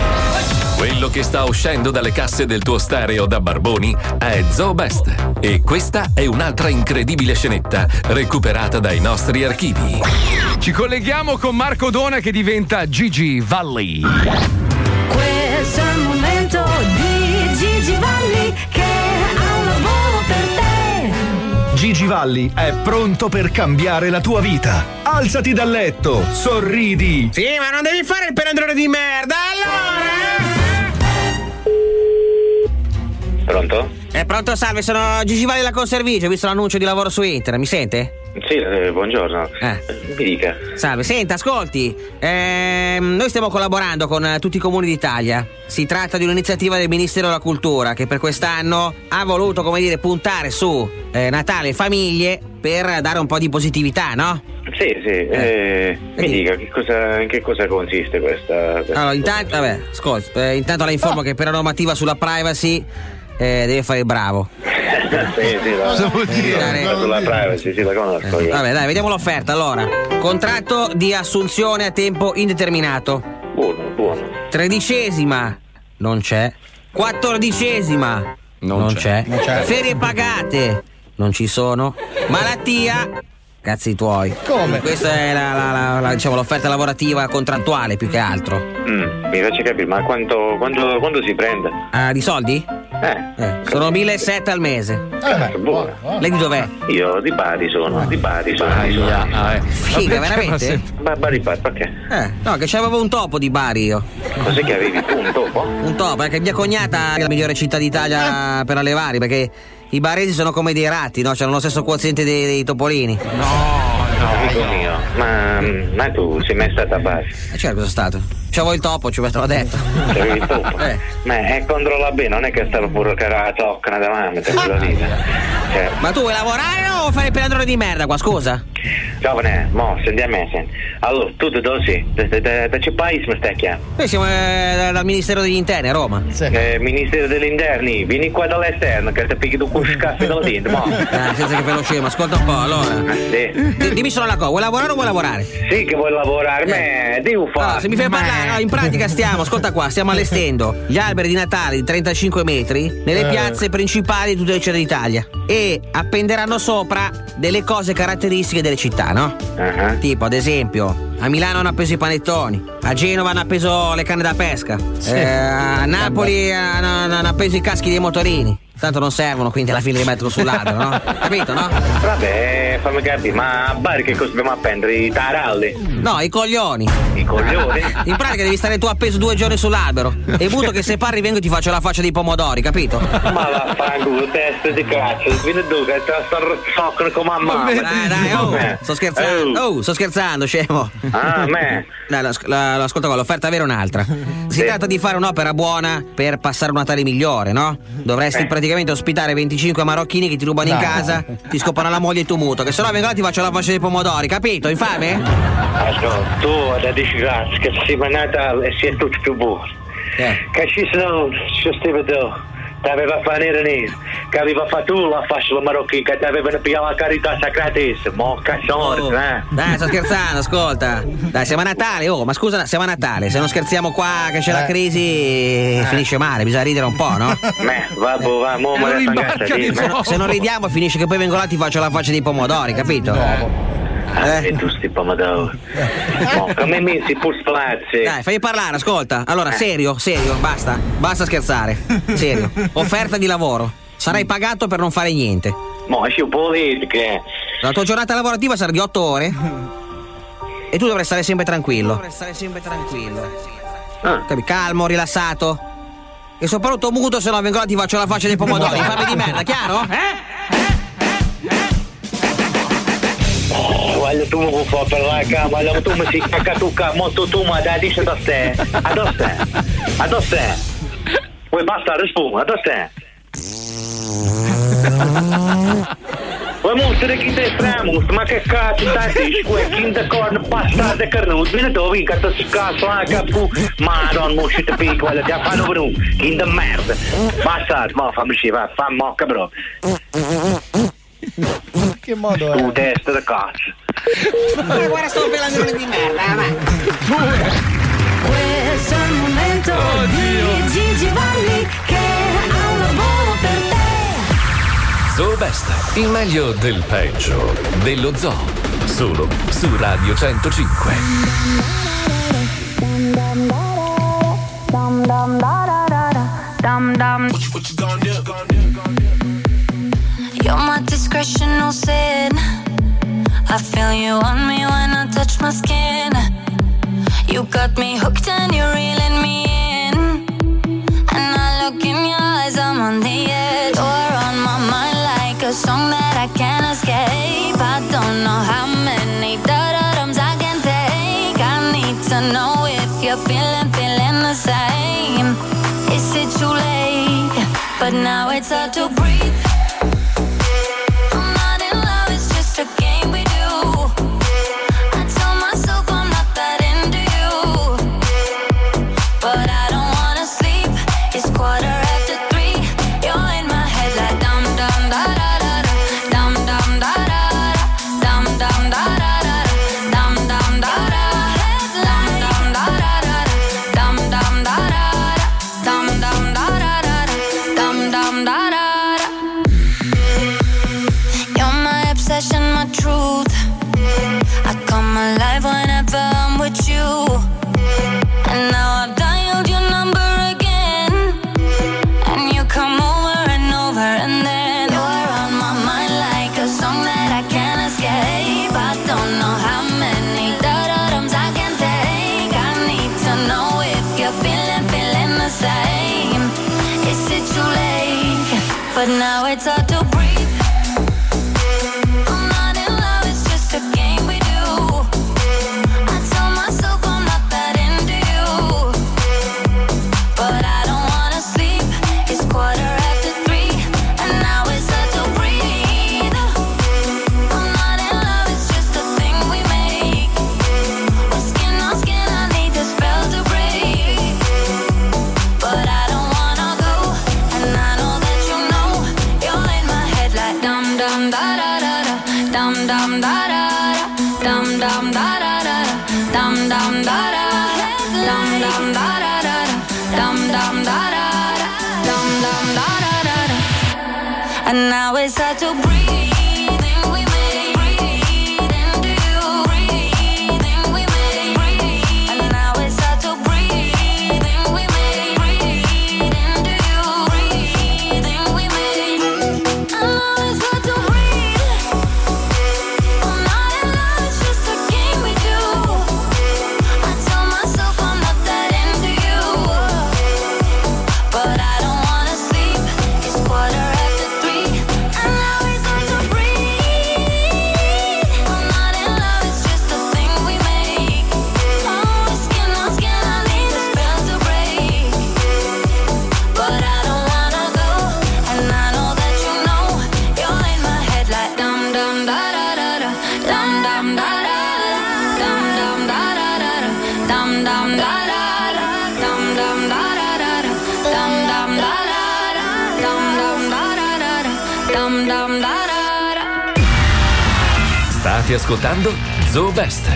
Quello che sta uscendo dalle casse del tuo stereo da Barboni è Zoo Best. E questa è un'altra incredibile scenetta recuperata dai nostri archivi. Ci colleghiamo con Marco Dona che diventa Gigi Valli. Questo è il momento di Gigi Valli che ha un lavoro per te. Gigi Valli è pronto per cambiare la tua vita. Alzati dal letto, sorridi. Sì, ma non devi fare il pelandrone di merda, allora! Pronto? Eh, pronto, salve, sono Gigi Valli la conservigia, ho visto l'annuncio di lavoro su internet, mi sente? Sì, eh, buongiorno. Mi dica. Salve, senta, ascolti. Ehm, noi stiamo collaborando con eh, tutti i comuni d'Italia. Si tratta di un'iniziativa del Ministero della Cultura che per quest'anno ha voluto, come dire, puntare su eh, Natale e famiglie per dare un po' di positività, no? Sì, sì, eh, mi dica che cosa, in che cosa consiste questa. questa Allora, intanto, vabbè, ascolti, eh, intanto la informo che per la normativa sulla privacy eh, deve fare il bravo. sì, sì, la, Cosa vuol dire? la- sulla privacy, sì, la conosco io. Vabbè, dai, vediamo l'offerta allora. Contratto di assunzione a tempo indeterminato. Buono, buono. Tredicesima. Non c'è. Quattordicesima. Non, c'è. Non c'è. Ferie pagate. Non ci sono. Malattia. Cazzi tuoi. Come? Questa è la, la- la- la- diciamo, l'offerta lavorativa contrattuale più che altro. Mm, mi faccia capire, ma quanto, quanto, quanto si prende? Ah, di soldi? Eh. Sono 1.700 al mese. Eh, buono. Lei di dov'è? Io di Bari sono, di Bari sono. di sono. Figa, veramente? Ma Bari Bari, perché? Eh, no, che c'avevo un topo di Bari io. Cos'è che avevi tu, un topo? Un topo, perché mia cognata è la migliore città d'Italia per allevare, perché i baresi sono come dei ratti, no? Hanno lo stesso quoziente dei, dei topolini. Amico mio, ma, ma tu sei mai stato a Bari? E certo, sono stato. C'avevo il topo, ci te l'ho detto. C'avevi il topo? Eh. Ma è controlla bene, non è che stavo pure che era la zoccana davanti, quella lì. Cioè, Ma tu vuoi lavorare o fare il pedalone di merda qua, scusa? giovane, mo, senti a me, senti. Allora, tu da dove sei? Da, da, da, da che paese mi stai chiamando? Noi siamo eh, dal Ministero degli Interni a Roma. Eh, Ministero degli Interni, vieni qua dall'esterno che ti picchi tu con scaffi dalla dentro, mo. Eh, senza che fai lo scemo, ascolta un po', allora. Sì. Di- Dimmi solo una cosa, vuoi lavorare o vuoi lavorare? Sì che vuoi lavorare, ma devo fare. Allora, se mi fai parlare, no, in pratica stiamo, ascolta qua, stiamo allestendo gli alberi di Natale di 35 metri nelle Eh. piazze principali di tutte le città d'Italia e appenderanno sopra delle cose caratteristiche delle città, no? Uh-huh. Tipo, ad esempio, a Milano hanno appeso i panettoni, a Genova hanno appeso le canne da pesca, Sì. eh, a Napoli hanno, hanno appeso i caschi dei motorini. Tanto non servono, quindi alla fine li mettono sull'albero, no? Capito, no? Vabbè, fammi capire, ma a Bari che cosa dobbiamo appendere? I taralli? No, i coglioni. I coglioni? In pratica devi stare tu appeso due giorni sull'albero. E butto che se parli vengo e ti faccio la faccia dei pomodori, capito? Ma vaffanculo, testa di cazzo, vieni tu che te la sto come a mamma. Dai, dai, oh, Eh. sto scherzando. Oh, sto scherzando, scemo. Ah, me. Dai, lo- la- ascolta qua, l'offerta vera è un'altra. Si tratta di fare un'opera buona per passare un Natale migliore, no? Dovresti Eh. praticamente ospitare 25 marocchini che ti rubano in No. casa, ti scopano la moglie e tu muto, che se no vengo là e ti faccio la faccia dei pomodori, capito? Infame? Ascolta, tu da dici grazie che si va Natale e si è tutto più buono. Che ci sono, ci stava Ti aveva fa nero che aveva fatto la fascia marocchina, che ti avevano pigliato la carità sacratissima. Mo cazzone, eh. Dai, sto scherzando, ascolta. Dai, siamo a Natale, oh, ma scusa, siamo a Natale. Se non scherziamo qua che c'è la crisi, finisce male, bisogna ridere un po', no? Me, vabbè, va, mo la fangata, Se no- Se non ridiamo finisce che poi vengo là e ti faccio la faccia dei pomodori, capito? Ah, e tu sti pomodori. Mo, come mi si pur spalazzi. Dai, fai parlare, ascolta. Allora, serio, serio, basta. Basta scherzare. Serio. Offerta di lavoro. Sarai pagato per non fare niente. Mo, esci un politica. La tua giornata lavorativa sarà di 8 ore. E tu dovrai stare sempre tranquillo. Dovrai stare sempre tranquillo. Capi? Calmo, rilassato. E soprattutto muto, se no vengo là e ti faccio la faccia dei pomodori. Fammi di merda, chiaro? Guarda tu mi fa per la cama, guarda tu mi si cacca tu ca, molto tu ma dai dice da ste. Addo ste. Addo ste. Vuoi basta rispondi, addo ste. Vuoi mostrare chi te framus, ma che cazzo stai dici qua, chi te corno pasta de carnut, vieni tu, vinca sto cazzo la capu, madon mo ci te picco, guarda ti fanno venuto, chi de merda. Basta, mo fammi ci va, fa mocca bro. Che modo Tu è? testa da cazzo. Ma guarda sto pelandrone di merda, va. Questo è il momento di Gigi Valli che ha un lavoro per te. Zoo Best, il meglio del peggio dello zoo. Solo su Radio 105. You're my discretional sin. I feel you on me when I touch my skin. You got me hooked and you're reeling me in. And I look in your eyes, I'm on the edge. You're on my mind like a song that I can't escape. I don't know how many da-da-dums I can take. I need to know if you're feeling, feeling the same. Is it too late? But now it's hard to ascoltando Zoo Best,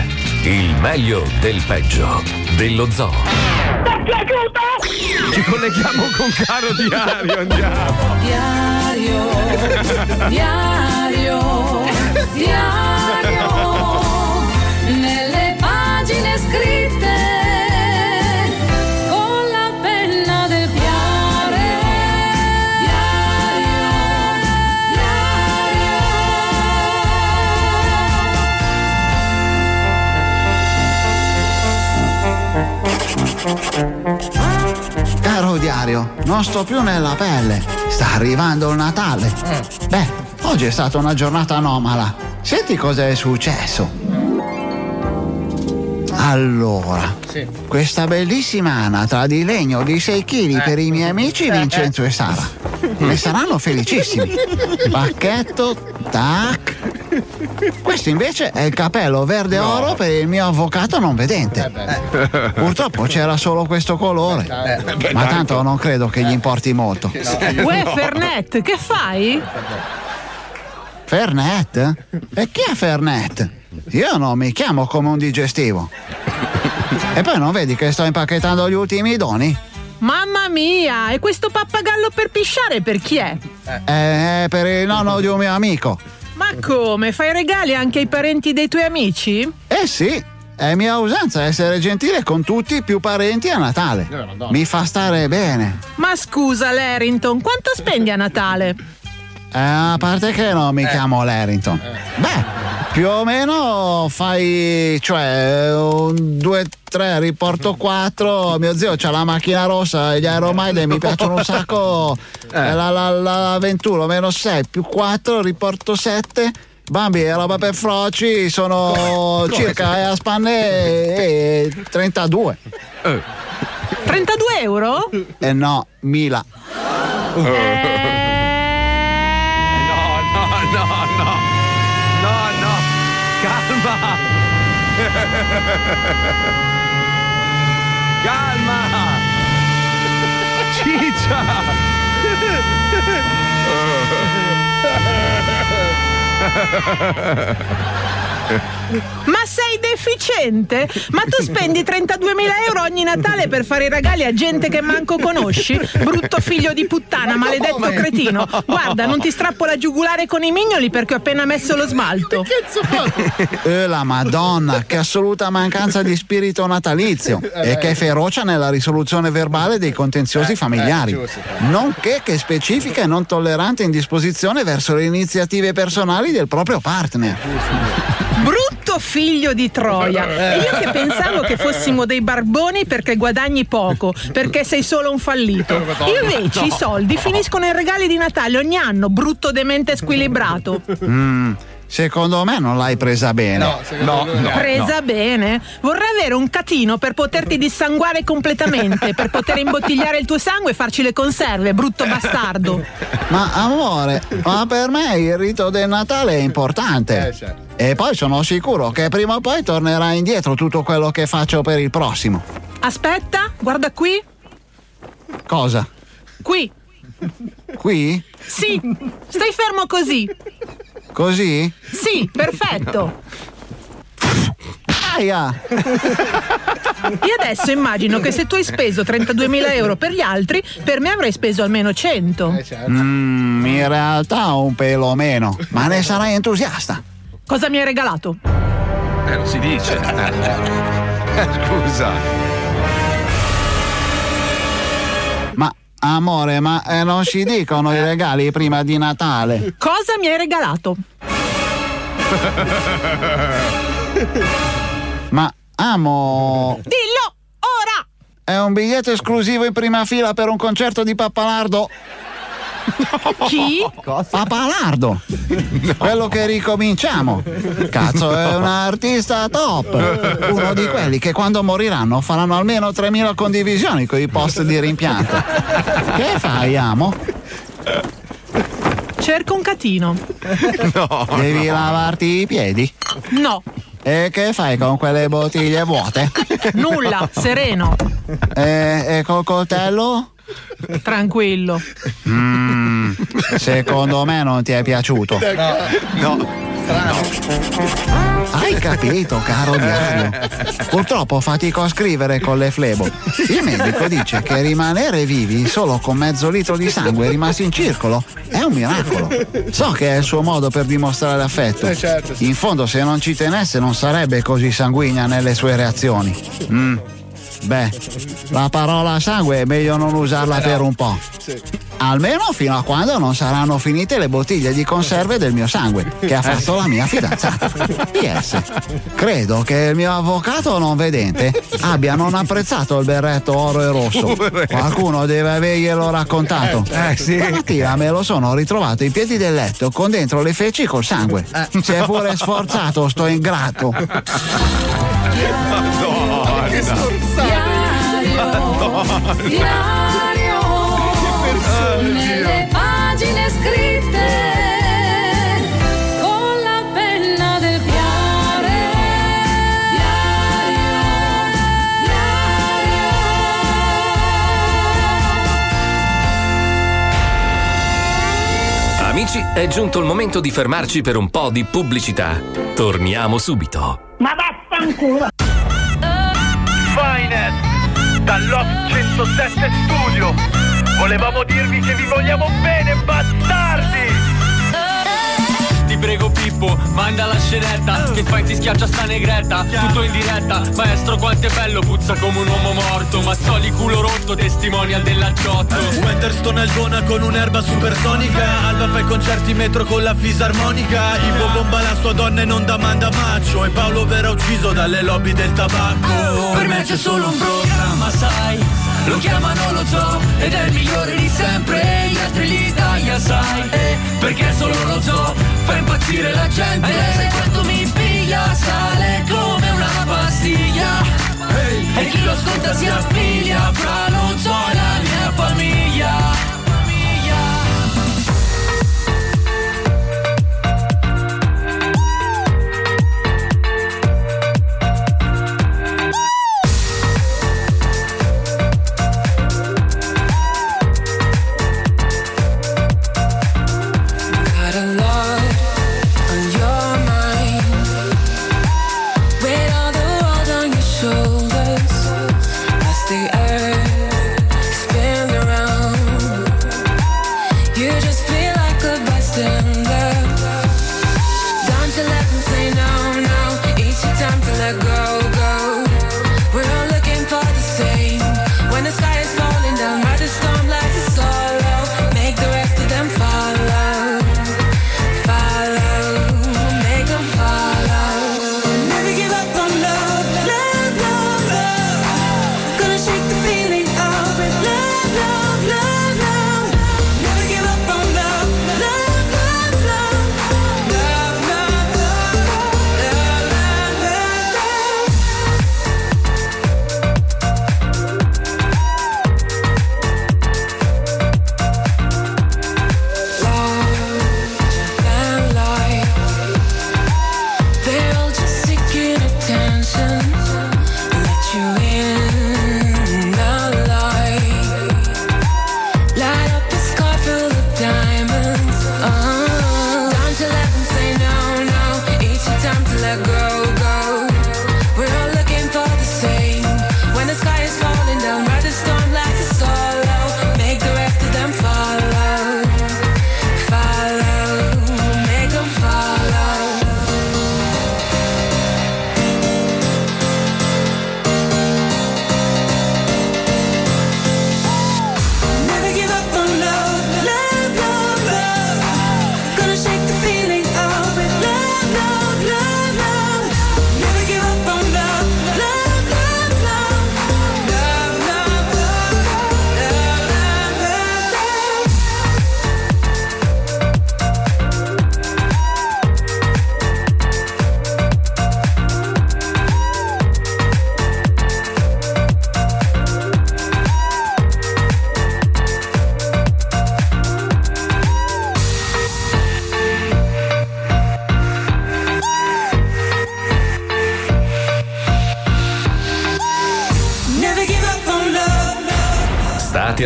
il meglio del peggio dello zoo. Ci colleghiamo con caro diario, andiamo. Diario, diario, diario, Caro diario, non sto più nella pelle. Sta arrivando il Natale. Beh, oggi è stata una giornata anomala. Senti cosa è successo. Allora, questa bellissima anatra di legno di 6 kg per i miei amici Vincenzo e Sara. Ne saranno felicissimi. Pacchetto, tac. Questo invece è il capello verde oro per il mio avvocato non vedente. Purtroppo c'era solo questo colore. Ma tanto non credo che gli importi molto. Uè, Fernet, che fai? Fernet? E chi è Fernet? Io non mi chiamo come un digestivo. E poi non vedi che sto impacchettando gli ultimi doni? Mamma mia, e questo pappagallo per pisciare per chi è? È per il nonno di un mio amico. Ma come? Fai regali anche ai parenti dei tuoi amici? Eh sì, è mia usanza essere gentile con tutti i più parenti a Natale. Mi fa stare bene. Ma scusa, Larrington, quanto spendi a Natale? Eh, a parte che non mi chiamo Larrington. Beh, più o meno fai, cioè, un 2, 3, riporto 4. Mio zio c'ha la macchina rossa e gli aeromide mi piacciono un sacco. Eh, La, la, la 21 meno 6 più 4, riporto 7. Bambi e roba per froci sono circa eh, a spanne e 32. 32 euro? Eh no, Mila. No, no, no, no. No. Calma. Calma. Ciccia. Ma sei deficiente? Ma tu spendi 32.000 euro ogni Natale per fare i regali a gente che manco conosci? Brutto figlio di puttana, maledetto cretino. Guarda, non ti strappo la giugulare con i mignoli perché ho appena messo lo smalto. Eh, la Madonna, che assoluta mancanza di spirito natalizio e che ferocia nella risoluzione verbale dei contenziosi familiari, nonché che specifica e non tollerante in disposizione verso le iniziative personali del proprio partner. Brutto figlio di Troia! E io che pensavo che fossimo dei barboni perché guadagni poco, perché sei solo un fallito. Invece i soldi finiscono in regali di Natale ogni anno, brutto demente squilibrato. Mm, secondo me non l'hai presa bene. No, Presa bene. Vorrei avere un catino per poterti dissanguare completamente, per poter imbottigliare il tuo sangue e farci le conserve, brutto bastardo. Ma amore, ma per me il rito del Natale è importante. E poi sono sicuro che prima o poi tornerà indietro tutto quello che faccio per il prossimo. Aspetta, guarda qui. Cosa? Qui. Qui? Sì, stai fermo così. Così? Sì, perfetto. Aia! Io adesso immagino che se tu hai speso 32.000 euro per gli altri, per me avrai speso almeno 100. Mm, in realtà un pelo meno, ma ne sarai entusiasta. Cosa mi hai regalato? Eh, non si dice. Eh, Scusa. Amore, ma eh, non si dicono i regali prima di Natale. Cosa mi hai regalato? Ma amo. Dillo ora! È un biglietto esclusivo in prima fila per un concerto di Pappalardo. Chi? Papalardo! Quello che ricominciamo! Cazzo, è un artista top! Uno di quelli che quando moriranno faranno almeno 3.000 condivisioni con i post di rimpianto. Che fai, amo? Cerco un catino. Devi lavarti i piedi? No, E che fai con quelle bottiglie vuote? nulla, sereno, E, e col coltello? Tranquillo. Mm, secondo me non ti è piaciuto. No. Hai capito, caro diario? Purtroppo fatico a scrivere con le flebo. Il medico dice che rimanere vivi solo con mezzo litro di sangue rimasti in circolo è un miracolo. So che è il suo modo per dimostrare affetto. In fondo, se non ci tenesse, non sarebbe così sanguigna nelle sue reazioni. Mm. Beh, la parola sangue è meglio non usarla per un po'. Almeno fino a quando non saranno finite le bottiglie di conserve del mio sangue, che ha fatto la mia fidanzata. PS. Credo che il mio avvocato non vedente abbia non apprezzato il berretto oro e rosso. Qualcuno deve averglielo raccontato. Eh, sì. Stamattina me lo sono ritrovato ai piedi del letto con dentro le feci col sangue. Si è pure sforzato, sto ingrato. Diario, nelle pagine scritte con la penna del cuore. Amici, è giunto il momento di fermarci per un po' di pubblicità. Torniamo subito. Ma vaffanculo! Finest dall'Off 107 Studio. Volevamo dirvi che vi vogliamo bene bastardi Ti prego Pippo, manda la scenetta Che fai ti schiaccia sta negretta Tutto in diretta. Maestro quanto è bello, puzza come un uomo morto. Mazzoli culo rotto, testimonial dell'aggiotto Wenderstone Algona con un'erba supersonica. Alba fa i concerti metro con la fisarmonica. Ivo bomba la sua donna e non da manda macio E Paolo verrà ucciso dalle lobby del tabacco. Per me c'è solo un programma, sai Lo chiamano lo zoo ed è il migliore di sempre. Gli altri li taglia, sai eh, Perché solo lo zoo fa impazzire la gente. E sai quanto mi piglia Sale come una pastiglia. Ehi, E chi lo ascolta si affiglia Fra lo zoo e la mia famiglia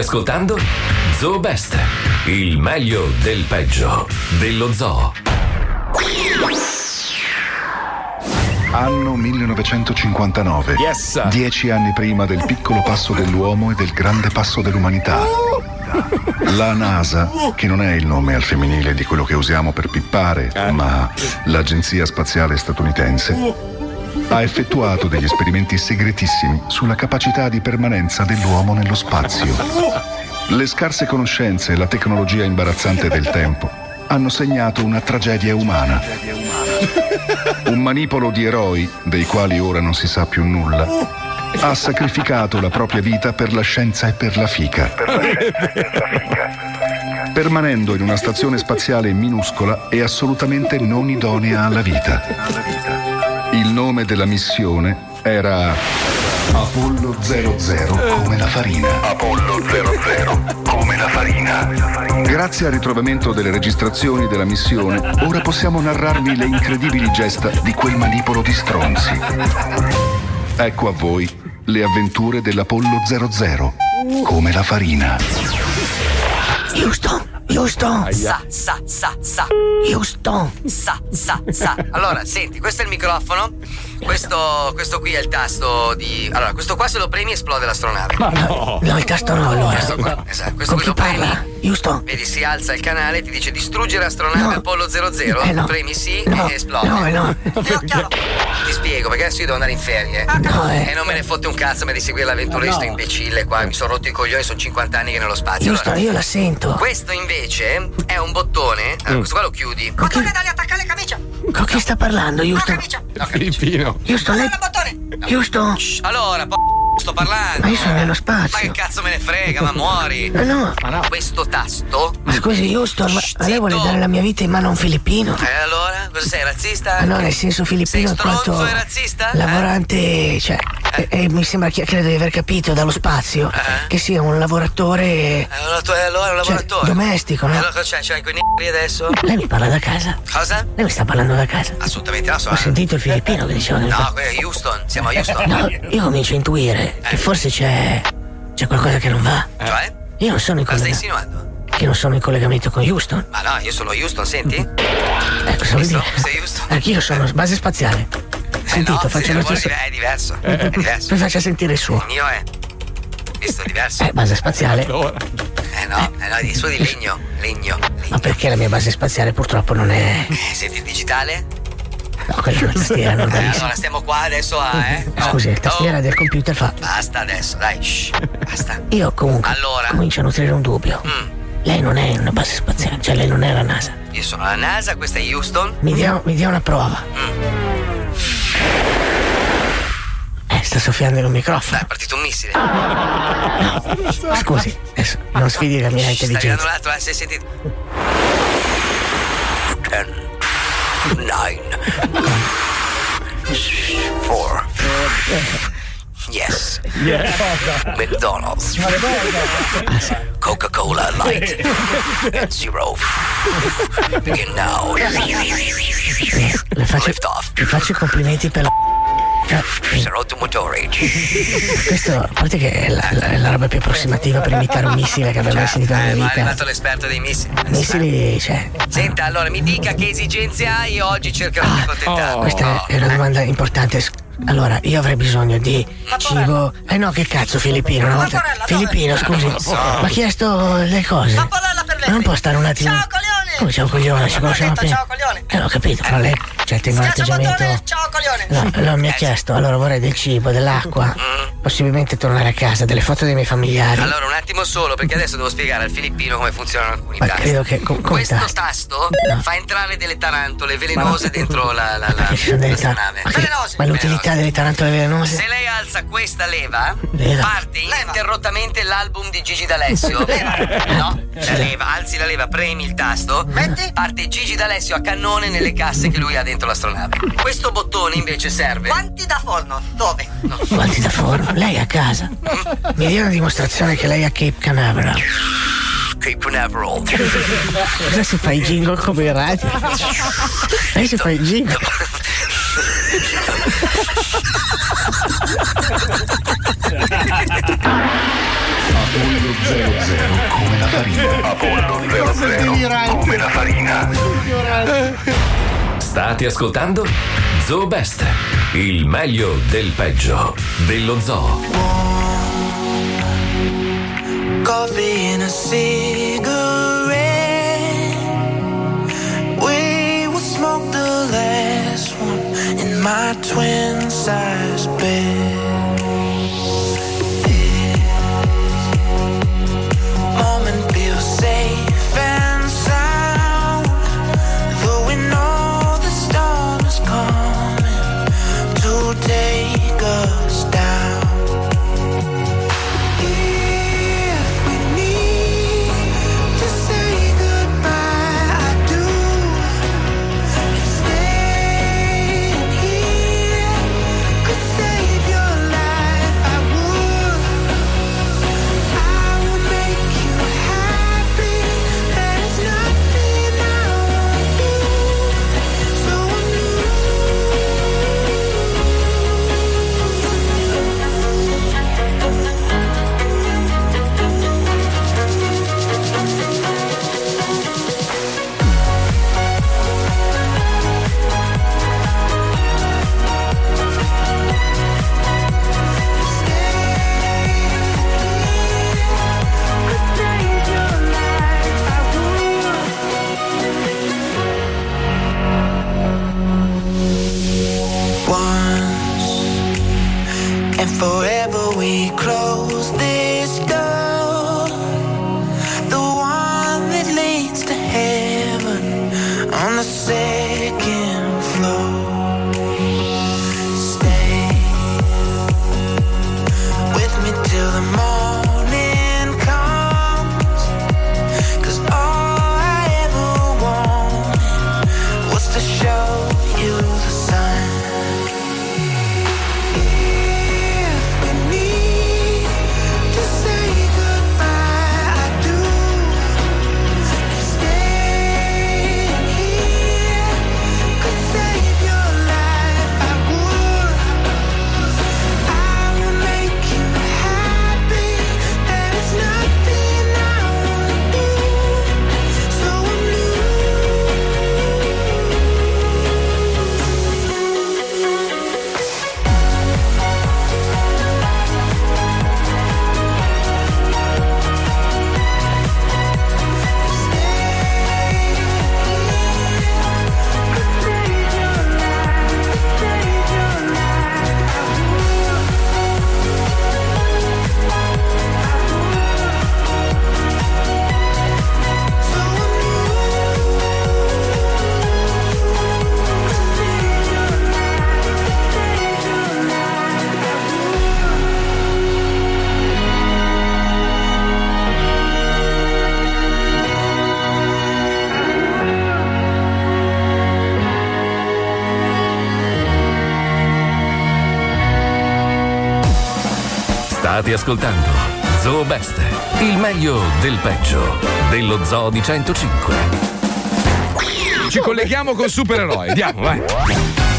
ascoltando Zoo Best, il meglio del peggio dello zoo. Anno 1959. Yes. Dieci anni prima del piccolo passo dell'uomo e del grande passo dell'umanità. La NASA, che non è il nome al femminile di quello che usiamo per pippare, ma l'Agenzia Spaziale Statunitense, ha effettuato degli esperimenti segretissimi sulla capacità di permanenza dell'uomo nello spazio. Le scarse conoscenze e la tecnologia imbarazzante del tempo hanno segnato una tragedia umana. Un manipolo di eroi, dei quali ora non si sa più nulla, ha sacrificato la propria vita per la scienza e per la fica. Permanendo in una stazione spaziale minuscola e assolutamente non idonea alla vita. Il nome della missione era Apollo 00 come la farina. Apollo 00 come la farina. Grazie al ritrovamento delle registrazioni della missione, ora possiamo narrarvi le incredibili gesta di quel manipolo di stronzi. Ecco a voi le avventure dell'Apollo 00 come la farina. Houston, Houston. Sa, sa, sa, sa. Houston. Sa, sa, sa. Allora, senti, questo è il microfono. Questo, questo qui è il tasto di. Allora, questo qua se lo premi esplode l'astronave. Ma no. No, il tasto no, allora. Questo qua, esatto. Questo Con qui chi lo premi. parla? Houston. Vedi, si alza il canale e ti dice distruggere astronave Apollo 00. Eh, no. Premi sì No. e esplode. No, eh, no. Ti spiego, perché adesso io devo andare in ferie. No, eh. E non me ne fotte un cazzo me di seguire sto imbecille qua. Mi sono rotto i coglioni, sono 50 anni che nello spazio. Houston, Allora, io la sento. questo invece è un bottone. Allora, questo qua lo chiudi. Bottone da attaccare le camicia. Con chi sta parlando, Houston? Filippino. Houston, lei... Houston. Allora, po- sto parlando. Ma io sono nello Ma spazio. che cazzo me ne frega, ma muori. Ma no. Questo tasto. Ma scusi, Houston, ma, ma lei vuole dare la mia vita in mano a un filippino? E allora? Cosa sei, razzista? Ma no, nel senso filippino Sei in quanto stronzo e razzista? lavorante, cioè, e, e mi sembra che credo di aver capito dallo spazio che sia un lavoratore Eh, allora allora un cioè, lavoratore. domestico, E no? allora cosa c'è? C'hai quei n***i adesso? Lei mi parla da casa? Cosa? Lei mi sta parlando da casa? Assolutamente no, sono. Ho sentito il filippino che diceva No, quello è Houston, siamo a Houston. No, io comincio a intuire che forse c'è. c'è qualcosa che non va. Cioè? Io non sono in Cosa stai collegamento. insinuando? Che non sono in collegamento con Houston. Ma no, io sono Houston, senti? Ecco, so Visto? dire. Sei Houston? Anch'io sono base spaziale. Sentito, Eh no, faccio stesso. dire- È diverso. È diverso. Mi faccia sentire il suo. Il mio è. Visto, è diverso. Eh, base spaziale. Eh no, eh no, il suo di legno. Legno. Ma perché la mia base spaziale purtroppo non è. Eh, senti il digitale? No, quella è una tastiera Eh, normalissima. allora stiamo qua adesso a, eh? No. Scusi, la tastiera del computer fa. Basta adesso, dai, shh, basta. Io comunque Allora? comincio a nutrire un dubbio. Mm. Lei non è in una base spaziale, cioè lei non è la NASA. Io sono la NASA, questa è Houston. Mi dia, mi dia una prova. Eh, sta soffiando in un microfono. Dai, è partito un missile. Scusi, adesso non sfidi la mia Shh, Sta intelligenza. l'altro, eh, sei sentito? Ten, nine, four. Yes. McDonald's. Coca-Cola Light. And zero. Begin now. Le faccio, Lift off. le faccio i complimenti per la. Cioè, Rotto motore. Questo, a parte che è la, la- la roba più approssimativa per imitare un missile che abbia mai sentito nella Eh, mia ma è vita. arrivato l'esperto dei missili. Missili, cioè. Senta, allora mi dica che esigenze hai e oggi cercherò di accontentarmi. Ah, Questa è una domanda importante. Allora, io avrei bisogno di cibo. Eh no, che cazzo, Filippino? Una volta... Filippino, scusi, mi ha chiesto le cose. Ma non può stare un attimo. Ciao, coglione! Come ciao, coglione? Ci conosciamo appena. Ciao, coglione! Eh, ho capito, però lei. Cioè, tengo un atteggiamento. Ciao, coglione. No, allora mi ha chiesto, allora vorrei del cibo, dell'acqua, possibilmente tornare a casa, delle foto dei miei familiari. Allora, un attimo solo, perché adesso devo spiegare al filippino come funzionano alcuni Ma tasti. credo che. com- Questo tasti? tasto fa entrare delle tarantole velenose dentro la, la, la, ci sono delle questa tar- nave. Ma, che- ma l'utilità delle tarantole velenose? Se lei alza questa leva, Leva. parte ininterrottamente l'album di Gigi D'Alessio. no? La leva, alzi la leva, premi il tasto, parte Gigi D'Alessio a cannone nelle casse che lui ha dentro l'astronave. Questo bottone invece serve. Guanti da forno, dove? Guanti da forno, lei a casa. Mi dia una dimostrazione che lei è a Cape Canaveral. Cape Canaveral. Cosa si fa i jingle come in radio? Lei si fa i jingle. Apollo 00 come la farina. Apollo 00 come la farina. State ascoltando Zoo Best, il meglio del peggio dello zoo. coffee and a cigarette. My twin size bed. State ascoltando Zoo Best, il meglio del peggio dello Zoo di 105. Ci colleghiamo con supereroi, andiamo, vai.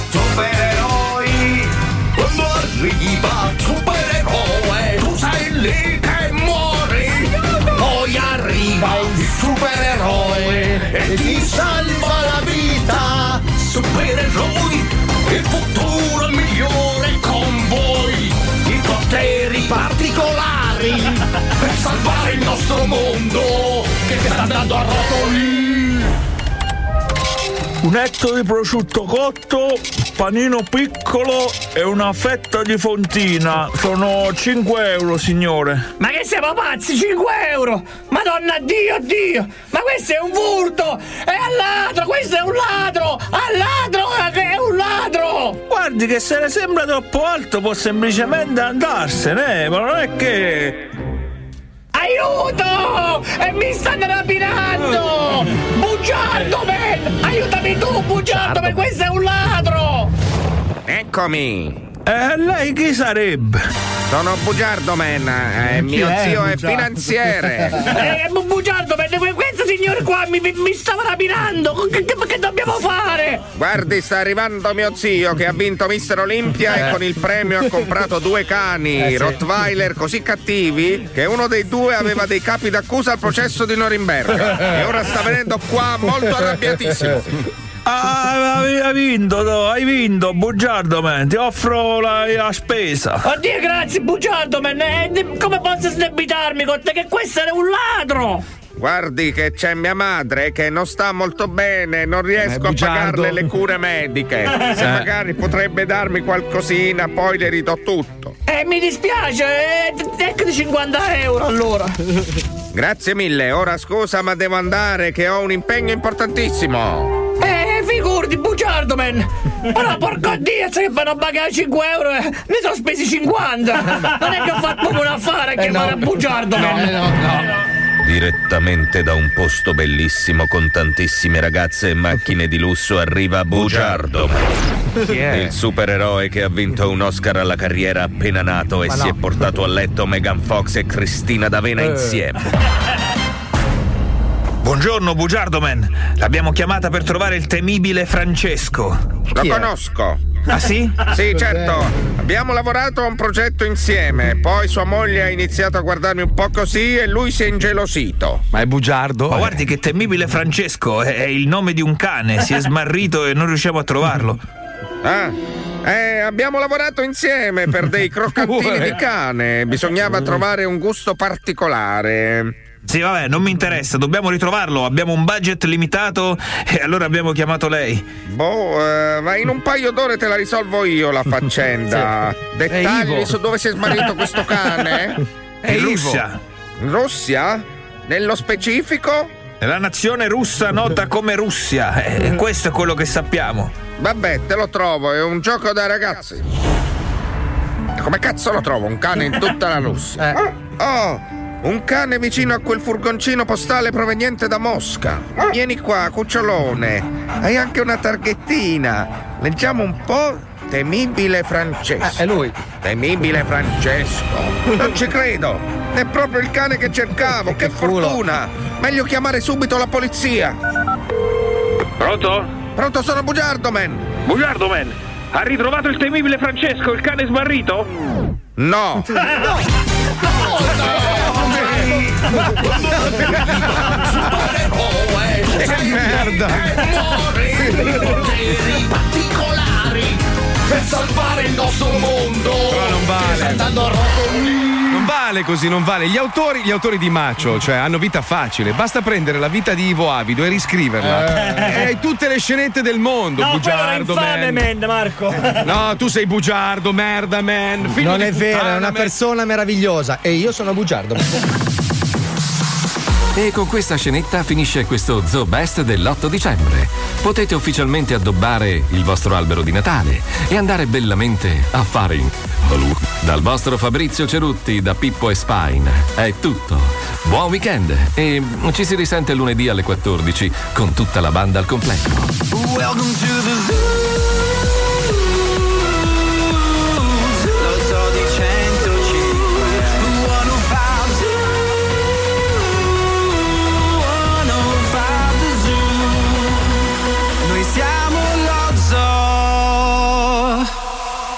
Supereroi, quando arriva supereroe, tu sei lì che muori. Poi arriva il supereroe e ti salva la vita. Supereroi, il futuro migliore con voi. Poteri particolari per salvare il nostro mondo che sta andando a rotoli. Un etto di prosciutto cotto, panino piccolo e una fetta di fontina. Sono 5 euro, signore. Ma che siamo pazzi? 5 euro! Madonna Dio, Dio! Ma questo è un furto! È al ladro! Questo è un ladro! Al ladro! È! Guardi che se le sembra troppo alto può semplicemente andarsene, ma non è che... Aiuto! E mi stanno rapinando! Bugiardo, man! Aiutami tu, bugiardo, man! Questo è un ladro! Eccomi! Eh, lei chi sarebbe? Sono Bugiardo Man, eh, mio è zio è Bugiardo? finanziere. Eh, bu- bugiardo, man! Questo signore qua mi, mi- mi stava rapinando. Che, che- che dobbiamo fare? Guardi, sta arrivando mio zio che ha vinto Mister Olimpia Eh. e con il premio ha comprato due cani Eh, sì. Rottweiler così cattivi che uno dei due aveva dei capi d'accusa al processo di Norimberga e ora sta venendo qua molto arrabbiatissimo. Ah, hai vinto, no, hai vinto, bugiardo, man. Ti offro la, la spesa. Oddio, grazie, bugiardo, man. Eh, come posso sdebitarmi con te? Che questo era un ladro! Guardi che c'è mia madre che non sta molto bene, non riesco a bugiardo. pagarle le cure mediche. Se Eh. magari potrebbe darmi qualcosina, poi le ridò tutto. Eh, mi dispiace, eh, ecco di 50 euro allora. Grazie mille, ora scusa ma devo andare che ho un impegno importantissimo. Eh, figurati, bugiardo, man! Però porco dio, se vanno a pagare 5 euro, eh, ne sono spesi 50! Non è che ho fatto un affare a chiamare a bugiardo, man! Direttamente da un posto bellissimo con tantissime ragazze e macchine di lusso arriva Bugiardo. Il supereroe che ha vinto un Oscar alla carriera appena nato e Ma si no. è portato a letto Megan Fox e Cristina D'Avena Eh. insieme. Buongiorno, Bugiardo Man. L'abbiamo chiamata per trovare il temibile Francesco. Lo conosco. Ah sì? Sì, certo. Abbiamo lavorato a un progetto insieme. Poi sua moglie ha iniziato a guardarmi un po' così e lui si è ingelosito. Ma è bugiardo? Ma guardi che temibile Francesco è, è il nome di un cane, si è smarrito e non riusciamo a trovarlo. Ah. Eh, abbiamo lavorato insieme per dei croccantini di cane. Bisognava trovare un gusto particolare. Sì, vabbè, non mi interessa, dobbiamo ritrovarlo. Abbiamo un budget limitato e allora abbiamo chiamato lei. Boh, eh, ma in un paio d'ore te la risolvo io la faccenda. Sì. Dettagli su dove si è smarrito questo cane? È In. Russia. In Russia? Nello specifico? È la nazione russa nota come Russia. E questo è quello che sappiamo. Vabbè, te lo trovo, è un gioco da ragazzi. Come cazzo lo trovo? Un cane in tutta la Russia. Oh, un cane vicino a quel furgoncino postale proveniente da Mosca. Vieni qua, cucciolone. Hai anche una targhettina. Leggiamo un po'. Temibile Francesco. è lui. Temibile Francesco. Non ci credo. È proprio il cane che cercavo. Che fortuna. Meglio chiamare subito la polizia. Pronto? Pronto, sono Bugiardo, man. Bugiardo, man! Ha ritrovato il temibile Francesco, il cane smarrito? No! Che merda! poteri particolari per salvare il nostro mondo. Però non vale. Sta andando a rotoli. Non vale così, non vale. Gli autori, gli autori di Macio, cioè, hanno vita facile. Basta prendere la vita di Ivo Avido e riscriverla. Eh. E hai tutte le scenette del mondo. No, bugiardo, infame, man. man, Marco. No, tu sei bugiardo, merda, man. Figlio non è vero, è una man. persona meravigliosa e io sono bugiardo. E con questa scenetta finisce questo Zoo Best dell'8 dicembre. Potete ufficialmente addobbare il vostro albero di Natale e andare bellamente a fare in. Dal vostro Fabrizio Cerutti, da Pippo e Spine. È tutto. Buon weekend e ci si risente lunedì alle 14 con tutta la banda al completo. Welcome to the zoo.